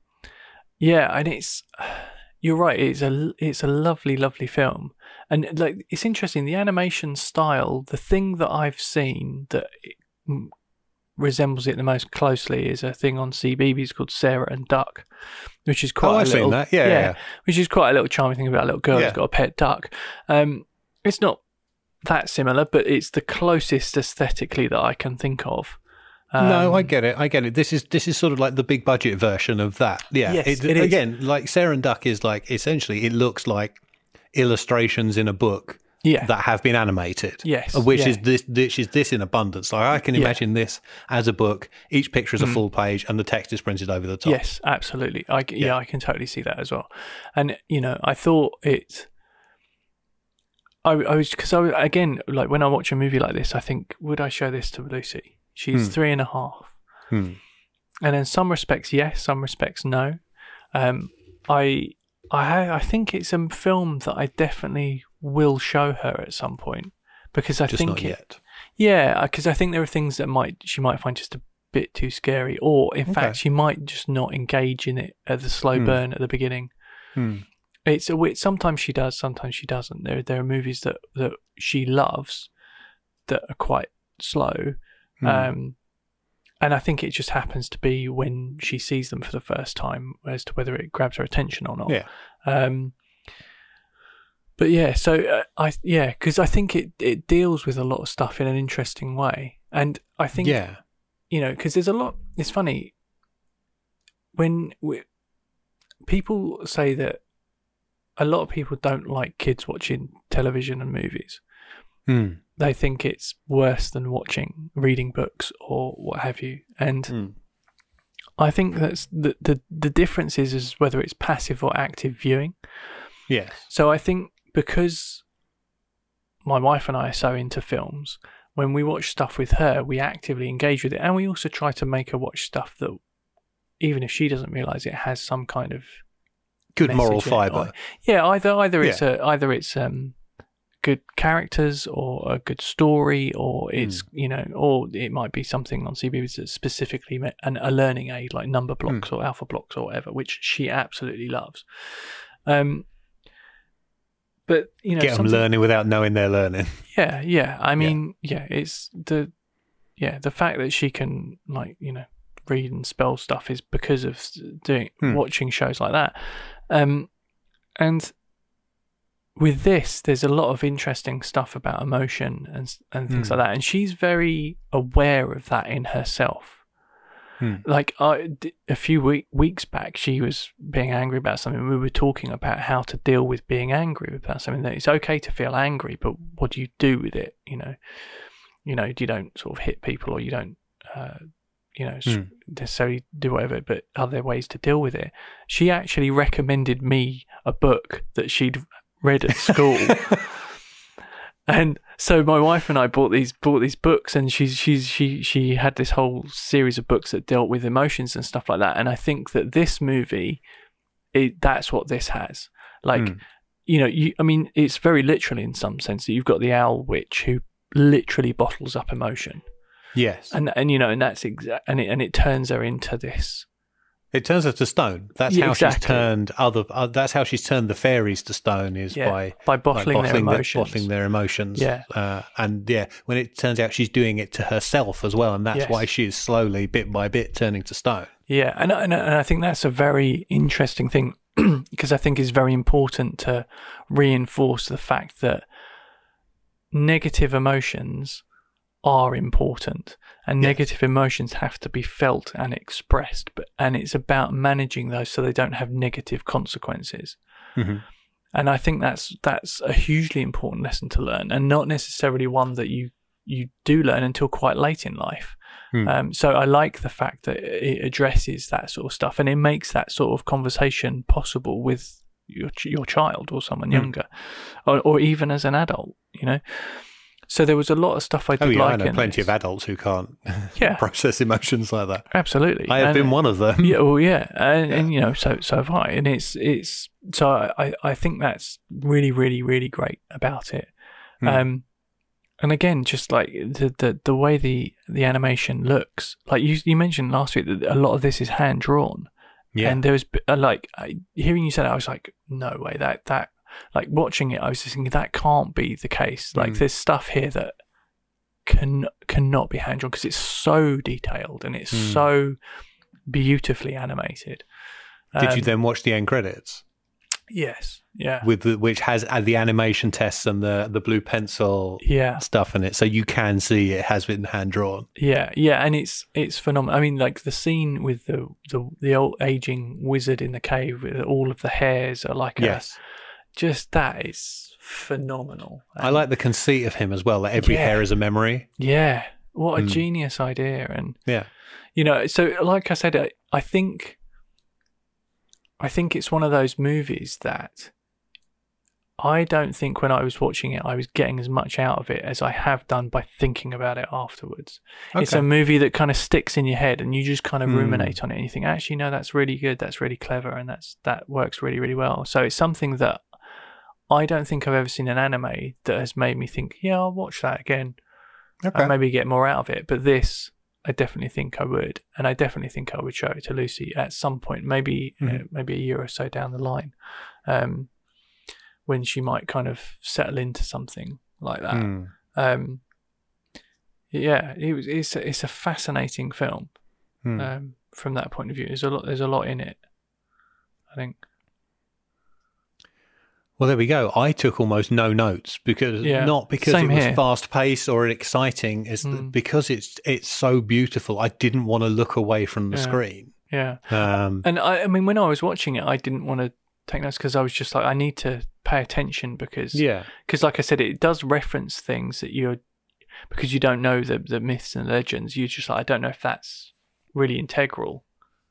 yeah, and it's you're right. It's a it's a lovely lovely film, and like it's interesting. The animation style, the thing that I've seen that it, mm, resembles it the most closely is a thing on CBeebies called Sarah and Duck, which is quite. Oh, a I've seen that. Yeah, yeah, yeah. which is quite a little charming thing about a little girl Yeah. who's got a pet duck. Um, it's not that similar, but it's the closest aesthetically that I can think of. Um, no, I get it. I get it. This is this is sort of like the big budget version of that. Yeah. Yes, it, it is. again, like Sarah and Duck is like essentially it looks like illustrations in a book Yeah. that have been animated. Yes, Which yeah. is this which is this in abundance. Like I can Yeah. imagine this as a book. Each picture is a full page and the text is printed over the top. Yes, absolutely. I, yeah. Yeah. I can totally see that as well. And you know, I thought it. I, I was because I again like when I watch a movie like this, I think would I show this to Lucy? She's Hmm. three and a half, Hmm. and in some respects yes, some respects no. Um, I I I think it's a film that I definitely will show her at some point because I Just think not it, yet. yeah, because I think there are things that might she might find just a bit too scary, or in Okay. fact she might just not engage in it at the slow Hmm. burn at the beginning. Hmm. It's a bit, sometimes she does, sometimes she doesn't. There there are movies that that she loves that are quite slow, Hmm. um, and I think it just happens to be when she sees them for the first time as to whether it grabs her attention or not. Yeah. Um, but yeah, so uh, I yeah, because I think it it deals with a lot of stuff in an interesting way, and I think yeah. you know because there's a lot. It's funny when we, people say that a lot of people don't like kids watching television and movies. Hmm. They think it's worse than watching reading books or what have you, and Hmm. I think that's the the the difference is is whether it's passive or active viewing. Yes. So I think because my wife and I are so into films, when we watch stuff with her, we actively engage with it, and we also try to make her watch stuff that, even if she doesn't realize it, has some kind of Good moral message in it, fiber. yeah, either either it's a either it's um good characters or a good story, or it's Hmm. you know, or it might be something on CBeebies that's specifically an, a learning aid like number blocks Hmm. or alpha blocks or whatever, which she absolutely loves. Um, but you know, Get them learning without knowing they're learning. yeah, yeah. I mean, yeah. it's the yeah the fact that she can like you know read and spell stuff is because of doing Hmm. watching shows like that. Um, and with this, there's a lot of interesting stuff about emotion and and things Hmm. like that, and she's very aware of that in herself. Hmm. Like I, a few week, weeks back, she was being angry about something. We were talking about how to deal with being angry about something. That it's okay to feel angry, but what do you do with it? You know, you know, you don't sort of hit people or you don't, uh, you know, Hmm. necessarily do whatever. But are there ways to deal with it? She actually recommended me a book that she'd read at school. And so my wife and I bought these bought these books, and she's she's she she had this whole series of books that dealt with emotions and stuff like that. And I think that this movie, it, that's what this has. Like, Hmm. you know, you I mean, it's very literally in some sense that you've got the owl witch who literally bottles up emotion, Yes. and and you know, and that's exact, and it and it turns her into this. It turns her to stone. That's Yeah, how she's turned other. Uh, that's how she's turned the fairies to stone. Is Yeah, by by like, bottling, their emotions. bottling their emotions. Yeah. uh, and yeah, when it turns out she's doing it to herself as well, and that's Yes. why she's slowly, bit by bit, turning to stone. Yeah, and and, and I think that's a very interesting thing because I think it's very important to reinforce the fact that negative emotions are important and negative emotions have to be felt and expressed but and it's about managing those so they don't have negative consequences Mhm. and i think that's that's a hugely important lesson to learn and not necessarily one that you you do learn until quite late in life Hmm. um, so I like the fact that it addresses that sort of stuff and it makes that sort of conversation possible with your your child or someone Hmm. younger, or, or even as an adult. You know. So there was a lot of stuff I did Oh yeah, like. I know plenty this. of adults who can't Yeah, process emotions like that. absolutely. I have And- been one of them. yeah, well, yeah, and, and you know, so so have I, and it's it's so I I think that's really really really great about it. Hmm. Um, and again, just like the, the the way the the animation looks, like you you mentioned last week that a lot of this is hand drawn, Yeah, and there was uh, like hearing you say that, I was like, no way, that that like watching it, I was just thinking that can't be the case. Like Mm. there's stuff here that can cannot be hand drawn because it's so detailed and it's Mm. so beautifully animated. Did you Um, then watch the end credits Yes. Yeah. with the, which has uh, the animation tests and the the blue pencil Yeah. stuff in it, so you can see it has been hand drawn. Yeah, yeah, and it's it's phenomenal. I mean, like the scene with the the the old aging wizard in the cave with all of the hairs are like a, Yes, just that is phenomenal. I like the conceit of him as well. That every Yeah. hair is a memory. Yeah, what a Mm. genius idea, and Yeah. you know, so like I said, I, I think, I think it's one of those movies that I don't think when I was watching it, I was getting as much out of it as I have done by thinking about it afterwards. It's a movie that kind of sticks in your head, and you just kind of Mm. ruminate on it, and you think, actually, no, that's really good, that's really clever, and that's that works really, really well. So it's something that I don't think I've ever seen an anime that has made me think, yeah, I'll watch that again Okay. and maybe get more out of it. But this, I definitely think I would, and I definitely think I would show it to Lucy at some point, maybe uh, Mhm. maybe a year or so down the line, um, when she might kind of settle into something like that. Hmm. Um, yeah, it was. It's a, it's a fascinating film Hmm. um, from that point of view. There's a lot. There's a lot in it. I think. Well, there we go. I took almost no notes because Yeah, not because same it was here. fast paced or exciting. is Mm. because it's it's so beautiful. I didn't want to look away from the Yeah. screen. Yeah. Um, And I, I mean, when I was watching it, I didn't want to take notes because I was just like, I need to pay attention because yeah, because like I said, it does reference things that you're because you don't know the the myths and legends. You're just like I don't know if that's really integral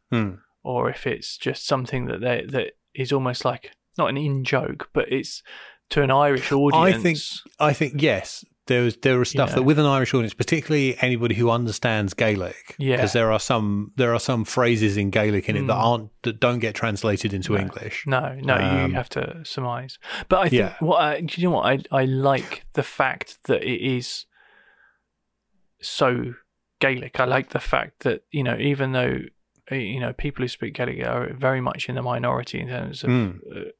Hmm. or if it's just something that they that is almost like not an in joke, but it's to an Irish audience. I think I think yes. There was there was stuff Yeah. that with an Irish audience, particularly anybody who understands Gaelic, Yeah. because there are some there are some phrases in Gaelic in it that Mm. aren't that don't get translated into No. English. No, no, Um, you have to surmise. But I think Yeah. what I, do you know what I I like the fact that it is so Gaelic. I like the fact that you know even though Eh, you know people who speak Gaelic are very much in the minority in terms of Mm.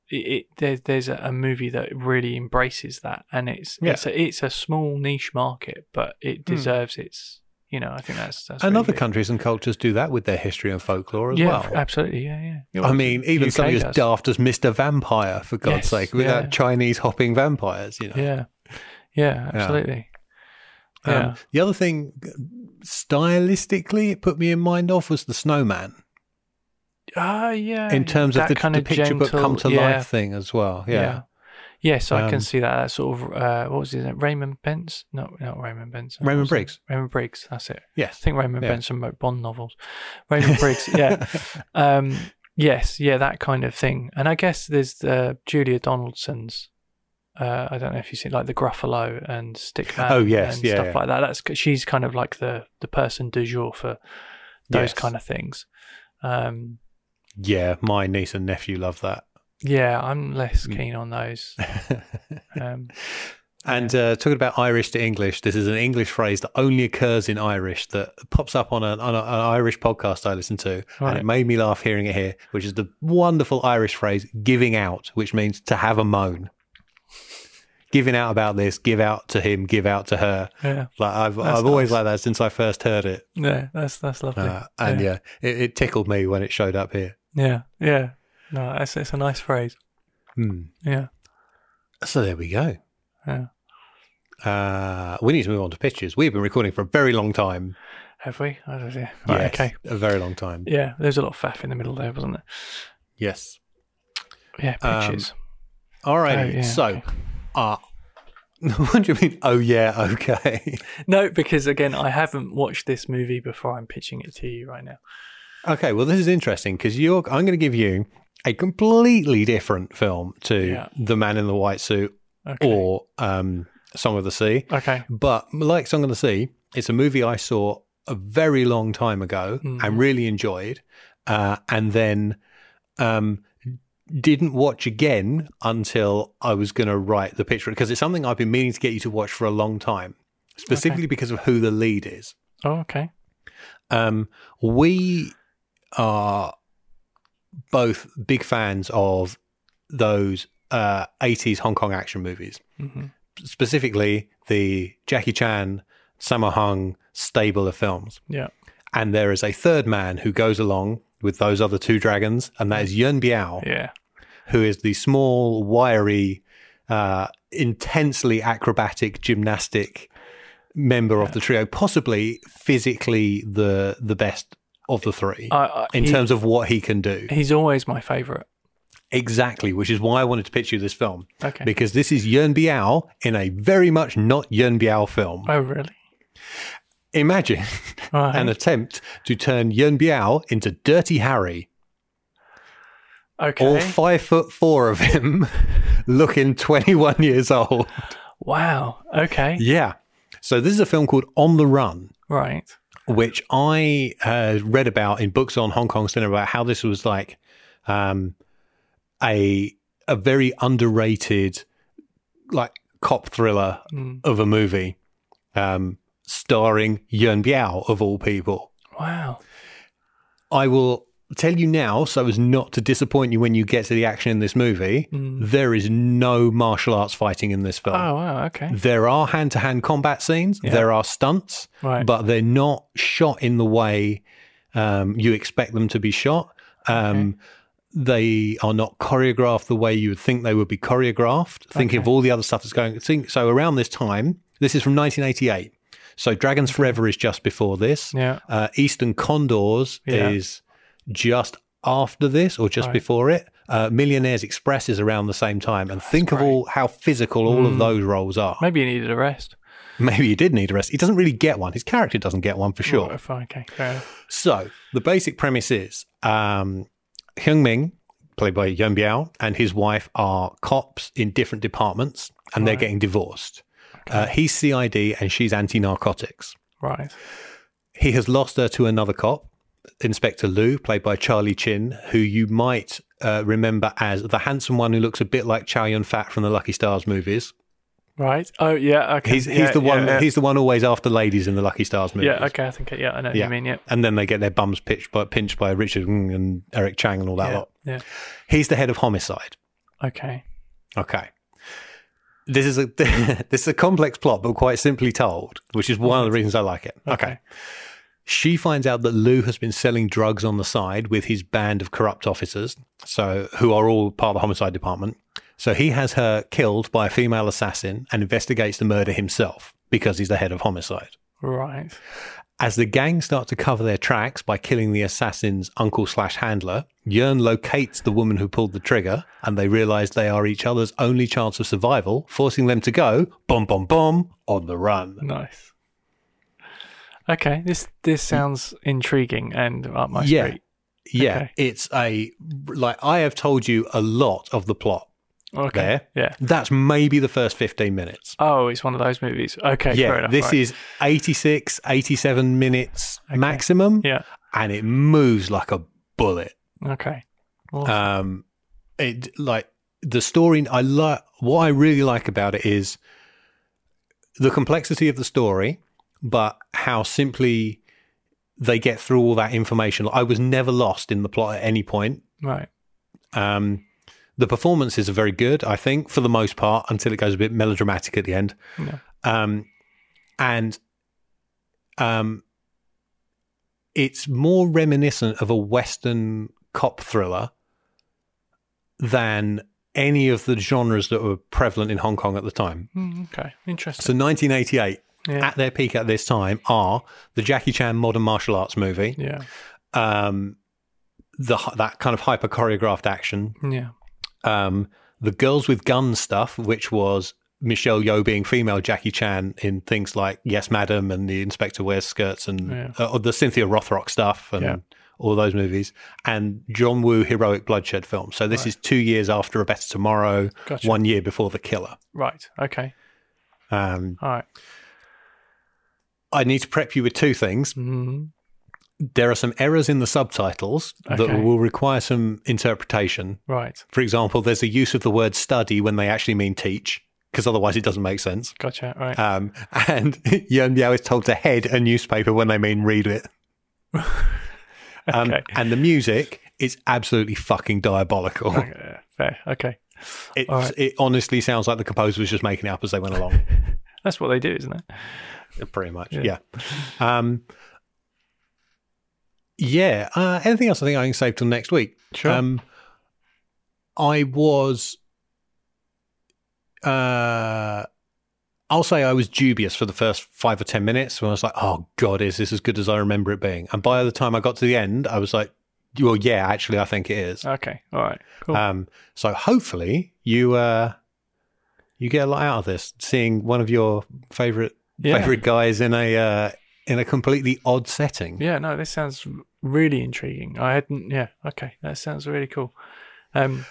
it, it. There's there's a, movie that really embraces that, and it's Yeah. it's a, it's a small niche market, but it hmm. deserves its. You know, I think that's that's and really other good. countries and cultures do that with their history and folklore as yeah, well. absolutely, yeah, yeah. I mean, even UK something as daft as Mr. Vampire, for God's Yes, sake, without yeah. Chinese hopping vampires, you know. Yeah, yeah, absolutely. Um, Yeah. the other thing, stylistically, it put me in mind of was the snowman Ah, yeah. in terms of the, kind the of picture book come to yeah, life thing as well. Yeah. Yes, I Um, can see that. That sort of uh, what was his name? Raymond Benson? No, not Raymond Benson. Raymond was it? Briggs. Raymond Briggs. That's it. I think Raymond Yeah. Benson wrote Bond novels. Raymond Briggs. Yeah. Um, yes. Yeah. That kind of thing. And I guess there's uh, Julia Donaldson's. Uh, I don't know if you see like the Gruffalo and Stickman. Oh, yes, and yeah, stuff yeah. like that. That's she's kind of like the the person du jour for those Yes. kind of things. Um, Yeah, my niece and nephew love that. yeah, I'm less Mm. keen on those. Um, And uh, talking about Irish to English, this is an English phrase that only occurs in Irish that pops up on, a, on an Irish podcast I listen to. And it made me laugh hearing it here, which is the wonderful Irish phrase, giving out, which means to have a moan. Giving out about this, give out to him, give out to her. yeah, Like I've That's I've always liked that since I first heard it, yeah, that's that's lovely. uh, and yeah, it, it tickled me when it showed up here. yeah, yeah. No, it's it's a nice phrase. Hmm. Yeah, So there we go. yeah. Uh, we need to move on to pictures. We've been recording for a very long time. Have we? I don't know. Right, Yes, okay. a very long time. Yeah, there's a lot of faff in the middle there, wasn't there? Yes. Yeah, Um, pictures. All right. Oh, yeah, so, okay. Uh, what do you mean? Oh yeah, okay. no, because again, I haven't watched this movie before. I'm pitching it to you right now. okay. Well, this is interesting because you're. I'm going to give you a completely different film to Yeah. The Man in the White Suit Okay. or um, Song of the Sea. okay. But like Song of the Sea, it's a movie I saw a very long time ago Mhm. and really enjoyed, uh, and then um, didn't watch again until I was going to write the picture because it's something I've been meaning to get you to watch for a long time, specifically because of who the lead is. Oh, okay. Um, we are both big fans of those uh, 80s Hong Kong action movies hmm specifically the Jackie Chan, Sammo Hung stable of films. Yeah. And there is a third man who goes along with those other two dragons, and that is Yuen Biao, Yeah. Who is the small, wiry, uh, intensely acrobatic, gymnastic member of the trio, possibly physically the the best of the three I, I, in he- terms of what he can do. he's always my favourite. Exactly, which is why I wanted to pitch you this film. Okay. Because this is Yuen Biao in a very much not Yuen Biao film. oh, really? Imagine Right. an attempt to turn Yuen Biao into Dirty Harry. Okay. All five foot four of him looking 21 years old. wow. Okay. Yeah. So this is a film called On the Run, Right. which I uh, read about in books on Hong Kong cinema about how this was like um, a a very underrated like cop thriller Mm. of a movie, um, starring Yuen Biao of all people. Wow. I will tell you now, so as not to disappoint you when you get to the action in this movie. Mm. There is no martial arts fighting in this film. Oh, wow. Okay. There are hand to hand combat scenes. Yeah. There are stunts, Right. but they're not shot in the way um, you expect them to be shot. Um, They are not choreographed the way you would think they would be choreographed. Thinking of all the other stuff that's going. Think, so around this time, this is from 1988. So Dragons Forever is just before this. yeah. Uh, Eastern Condors Yeah. is just after this or just Right. before it. Uh, Millionaires Express is around the same time. And think of all how physical all of Mm. those roles are. Maybe he needed a rest. Maybe he did need a rest. He doesn't really get one. His character doesn't get one for sure. Right, fine, okay. So the basic premise is um, Hyung Ming, played by Yuen Biao, and his wife are cops in different departments, and they're getting divorced. Uh, he's CID and she's anti-narcotics. Right. He has lost her to another cop, Inspector Liu, played by Charlie Chin, who you might uh, remember as the handsome one who looks a bit like Chow Yun Fat from the Lucky Stars movies. Right. Oh, yeah. Okay. He's he's Yeah, the one. Yeah, yeah. He's the one always after ladies in the Lucky Stars movies. yeah, okay. I think, yeah, I know what Yeah. you mean. Yeah. And then they get their bums pitched by, pinched by Richard Ng and Eric Tsang and all that lot. Yeah. He's the head of homicide. Okay. Okay. This is a this is a complex plot, but quite simply told, which is one of the reasons I like it. Okay. Okay. She finds out that Lou has been selling drugs on the side with his band of corrupt officers, so who are all part of the homicide department. So he has her killed by a female assassin and investigates the murder himself because he's the head of homicide. Right. As the gang start to cover their tracks by killing the assassin's uncle slash handler, Yearn locates the woman who pulled the trigger, and they realize they are each other's only chance of survival, forcing them to go bomb bomb bomb on the run. Nice. Okay. This this sounds intriguing and up my Yeah. street. Yeah, Okay. it's a like I have told you a lot of the plot Okay. there. Yeah. That's maybe the first 15 minutes. Oh, it's one of those movies. Okay. fair yeah, enough, this right. is 86, 87 minutes Okay. maximum, Yeah. and it moves like a bullet. Okay. Awesome. um it like the story i like what i really like about it is the complexity of the story but how simply they get through all that information i was never lost in the plot at any point right. um the performances are very good i think for the most part until it goes a bit melodramatic at the end Yeah. um and um it's more reminiscent of a western cop thriller than any of the genres that were prevalent in Hong Kong at the time. Mm, okay. Interesting. So 1988 yeah. at their peak at this time are the Jackie Chan modern martial arts movie, yeah. um the that kind of hyper choreographed action, Yeah. um the girls with guns stuff which was Michelle Yeoh being female Jackie Chan in things like Yes Madam and the Inspector Wears Skirts and Yeah. uh, the Cynthia Rothrock stuff and Yeah. all those movies and John Woo heroic bloodshed films. So this Right. is 2 years after A Better Tomorrow, Gotcha. 1 year before The Killer. Right. Okay. Um All right. I need to prep you with two things. Mm, There are some errors in the subtitles that will require some interpretation. right. For example, there's a use of the word study when they actually mean teach, because otherwise it doesn't make sense. Gotcha. Right. Um, and Yuen Biao is told to head a newspaper when they mean read it. Um, okay. And the music is absolutely fucking diabolical. Okay, Fair. Okay. Right. It honestly sounds like the composer was just making it up as they went along. That's what they do, isn't it? Pretty much, Yeah. yeah. Um, yeah. Uh, anything else? I think I can save till next week. Sure. Um, I was. Uh, I'll say I was dubious for the first five or ten minutes when I was like, "Oh God, is this as good as I remember it being?" And by the time I got to the end, I was like, Well, yeah, actually, I think it is. Okay, all right, cool. Um, so hopefully you uh, you get a lot out of this, seeing one of your favorite Yeah. favorite guys in a uh, in a completely odd setting. yeah, no, this sounds really intriguing. I hadn't. Yeah, okay, that sounds really cool. Um,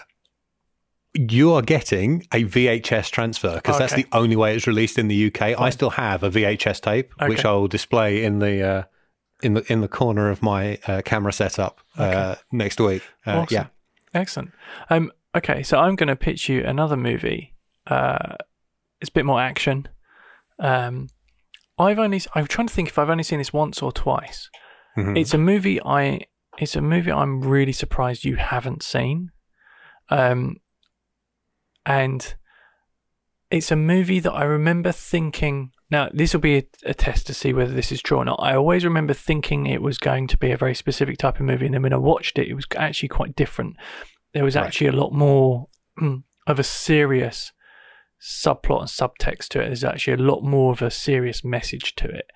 You are getting a VHS transfer because that's the only way it's released in the UK. I still have a VHS tape, which I will display in the uh, in the in the corner of my uh, camera setup uh, next week. Uh, Awesome. Yeah, Excellent. Um, okay, so I'm going to pitch you another movie. Uh, it's a bit more action. Um, I've only I'm trying to think if I've only seen this once or twice. Mhm. It's a movie I it's a movie I'm really surprised you haven't seen. Um, and it's a movie that I remember thinking. Now, this will be a, a test to see whether this is true or not. I always remember thinking it was going to be a very specific type of movie, and then when I watched it, it was actually quite different. There was Right. actually a lot more of a serious subplot and subtext to it. There's actually a lot more of a serious message to it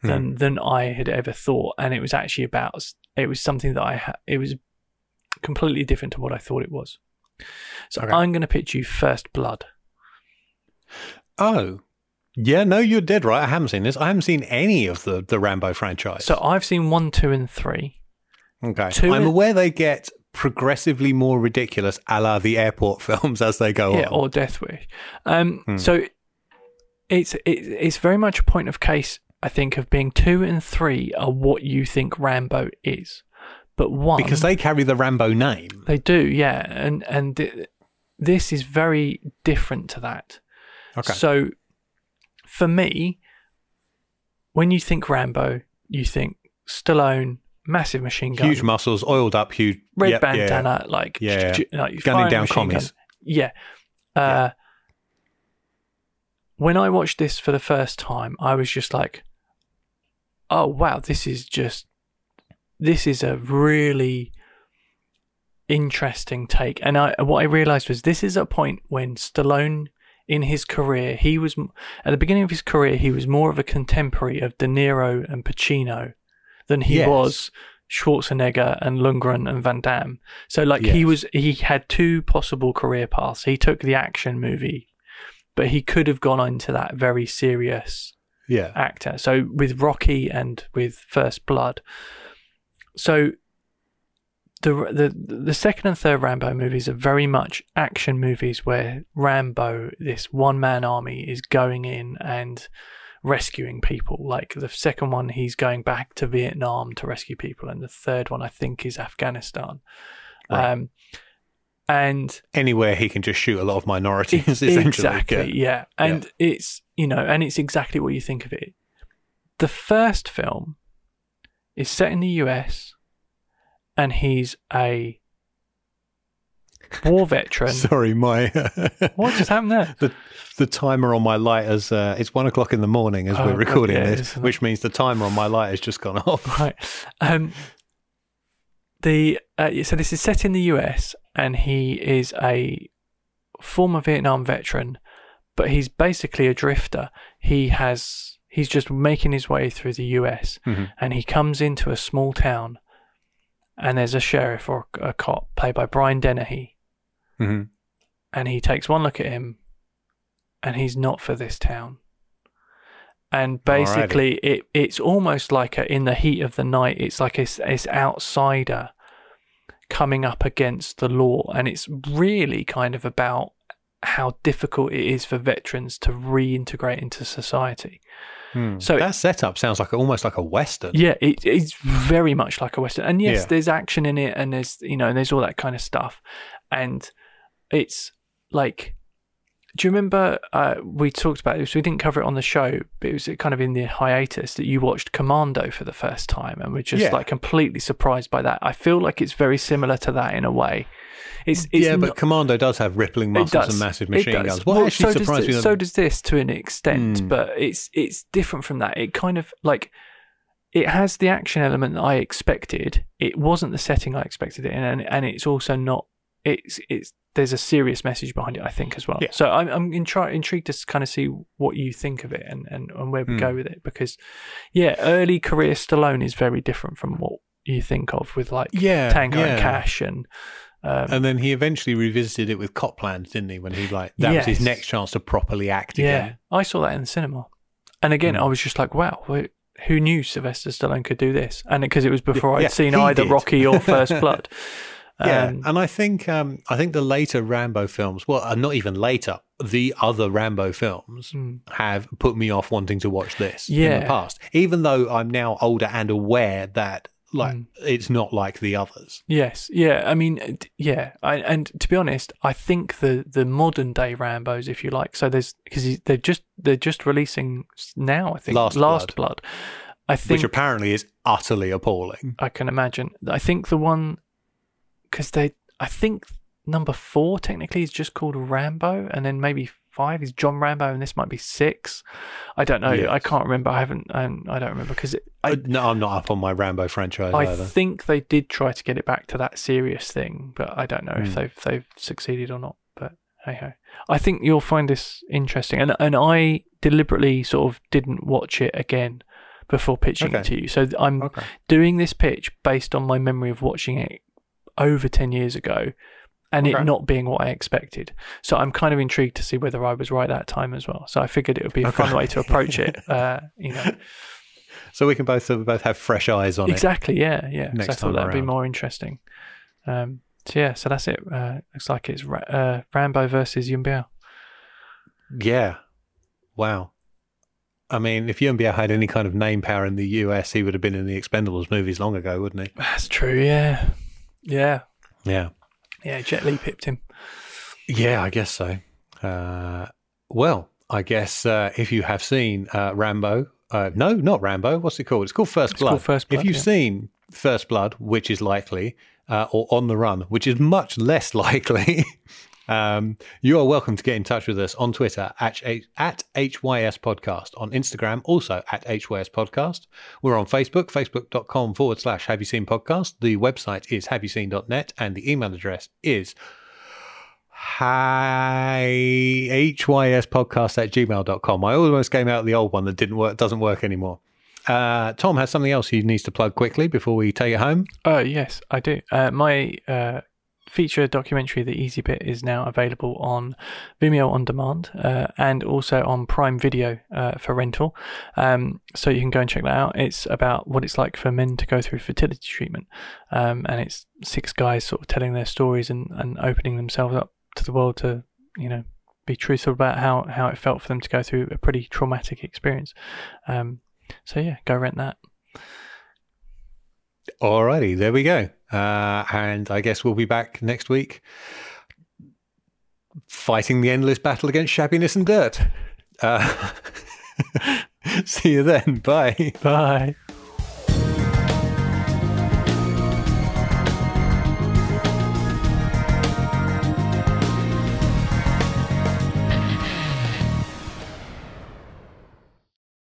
hmm. than than I had ever thought, and it was actually about it was something that I ha- it was completely different to what I thought it was. So Okay. I'm going to pitch you First Blood. Oh, yeah. No, you're dead right. I haven't seen this. I haven't seen any of the the Rambo franchise. So I've seen one, two, and three. okay, two I'm aware they get progressively more ridiculous, a la the airport films as they go yeah, on. or Death Wish. Um, Hmm. So it's it, it's very much a point of case, I think, of being two and three are what you think Rambo is, but one because they carry the Rambo name. they do, yeah, and and th- this is very different to that. Okay. So for me, when you think Rambo, you think Stallone, massive machine gun, Huge muscles, oiled up, huge red yep, yeah. bandana, like Yeah. j- like Gunning down commies. gun. Yeah. Uh, When I watched this for the first time, I was just like, "Oh wow, this is just this is a really interesting take." And I what I realized was this is a point when Stallone in his career, he was at the beginning of his career, he was more of a contemporary of De Niro and Pacino than he Yes. was Schwarzenegger and Lundgren and Van Damme. So like he was he had two possible career paths. He took the action movie, but he could have gone into that very serious Yeah. actor. So with Rocky and with First Blood. So the the the second and third Rambo movies are very much action movies where Rambo, this one man army, is going in and rescuing people. Like the second one, he's going back to Vietnam to rescue people, and the third one, I think, is Afghanistan. Right. Um, and Anywhere he can just shoot a lot of minorities, essentially. Exactly, yeah. And it's you know, and it's exactly what you think of it. The first film is set in the US and he's a war veteran. Sorry, my what just happened there? the the timer on my lighter's uh, it's one o'clock in the morning as Oh, we're recording yeah, this, which means the timer on my light has just gone off. Right. Um the uh, so this is set in the US and he is a former Vietnam veteran, but he's basically a drifter. He has he's just making his way through the US Mhm. and he comes into a small town and there's a sheriff or a cop played by Brian Dennehy Mhm. and he takes one look at him and he's not for this town. And basically, it it's almost like a, in the heat of the night, it's like it's, it's outsider coming up against the law. And it's really kind of about how difficult it is for veterans to reintegrate into society. Hmm. So- that setup sounds like almost like a western. Yeah, it, it's very much like a western, and yes, Yeah. there's action in it, and there's you know, and there's all that kind of stuff, and it's like, do you remember uh, we talked about this? We didn't cover it on the show, but it was kind of in the hiatus that you watched Commando for the first time, and we're just Yeah. like completely surprised by that. I feel like it's very similar to that in a way. It's, it's yeah, but not- Commando does have rippling muscles does. and massive machine guns. What Well, actually so does surprised thi- me? So does this to an extent, Hmm. but it's it's different from that. It kind of like it has the action element that I expected. It wasn't the setting I expected it in, and and it's also not. It's it's there's a serious message behind it, I think, as well. Yeah. So I'm I'm intri- intrigued to kind of see what you think of it and and, and where we Hmm. go with it because, yeah, early career Stallone is very different from what you think of with like Yeah, Tango yeah. and Cash and um, And then he eventually revisited it with Copland, didn't he? When he like that was his next chance to properly act yeah, again. I saw that in the cinema, and again Mm. I was just like, wow, wh- who knew Sylvester Stallone could do this? And because it was before I'd seen either did. Rocky or First Blood. Yeah, Um, and I think um, I think the later Rambo films, well, uh, not even later, the other Rambo films mm, have put me off wanting to watch this in the past, even though I'm now older and aware that like Mm. it's not like the others. Yes, yeah. I mean, uh, yeah. I, and to be honest, I think the the modern day Rambo's, if you like, so there's because they're just they're just releasing now. I think Last Blood. I think which apparently is utterly appalling. I can imagine. I think the one because they, I think number four technically is just called Rambo, and then maybe five is John Rambo, and this might be six. I don't know. Yes. I can't remember. I haven't. Um, I don't remember because I Uh, no, I'm not up on my Rambo franchise I either. think they did try to get it back to that serious thing, but I don't know if Hmm. they've they've succeeded or not. But hey ho, I think you'll find this interesting, and and I deliberately sort of didn't watch it again before pitching it to you. So I'm Okay. doing this pitch based on my memory of watching it over ten years ago. And Okay. it not being what I expected, so I'm kind of intrigued to see whether I was right that time as well. So I figured it would be a fun way to approach it. Uh, you know, So we can both we both have fresh eyes on it. Exactly. Yeah. Yeah. next I thought that'd be more interesting. Um, so yeah. So that's it. Uh, looks like it's Ra- uh, Rambo versus Yuen Biao. Yeah. Wow. I mean, if Yuen Biao had any kind of name power in the US, he would have been in the Expendables movies long ago, wouldn't he? That's true. Yeah. Yeah. Yeah. Yeah. Jet Li pipped him. Yeah, I guess so. Uh, well, I guess uh, if you have seen uh, Rambo, uh, no, not Rambo. What's it called? It's called First It's Blood. called First Blood, If you've yeah. seen First Blood, which is likely, uh, or On the Run, which is much less likely, um, you are welcome to get in touch with us on Twitter at, at HYS Podcast, on Instagram also at HYS Podcast. We're on Facebook, facebook.com forward slash Have You Seen Podcast. The website is have you haveyouseen.net and the email address is hi hys podcast at gmail.com i almost came out the old one that didn't work doesn't work anymore uh, tom has something else he needs to plug quickly before we take it home Oh yes, I do. Uh, my uh, feature documentary, The Easy Bit, is now available on Vimeo on demand uh, and also on Prime Video uh, for rental. Um, so you can go and check that out. It's about what it's like for men to go through fertility treatment, um, and it's six guys sort of telling their stories and, and opening themselves up to the world to you know be truthful about how how it felt for them to go through a pretty traumatic experience. Um, so yeah, go rent that. Alrighty there we go. Uh, and i guess we'll be back next week fighting the endless battle against shabbiness and dirt. Uh, see you then. Bye. Bye.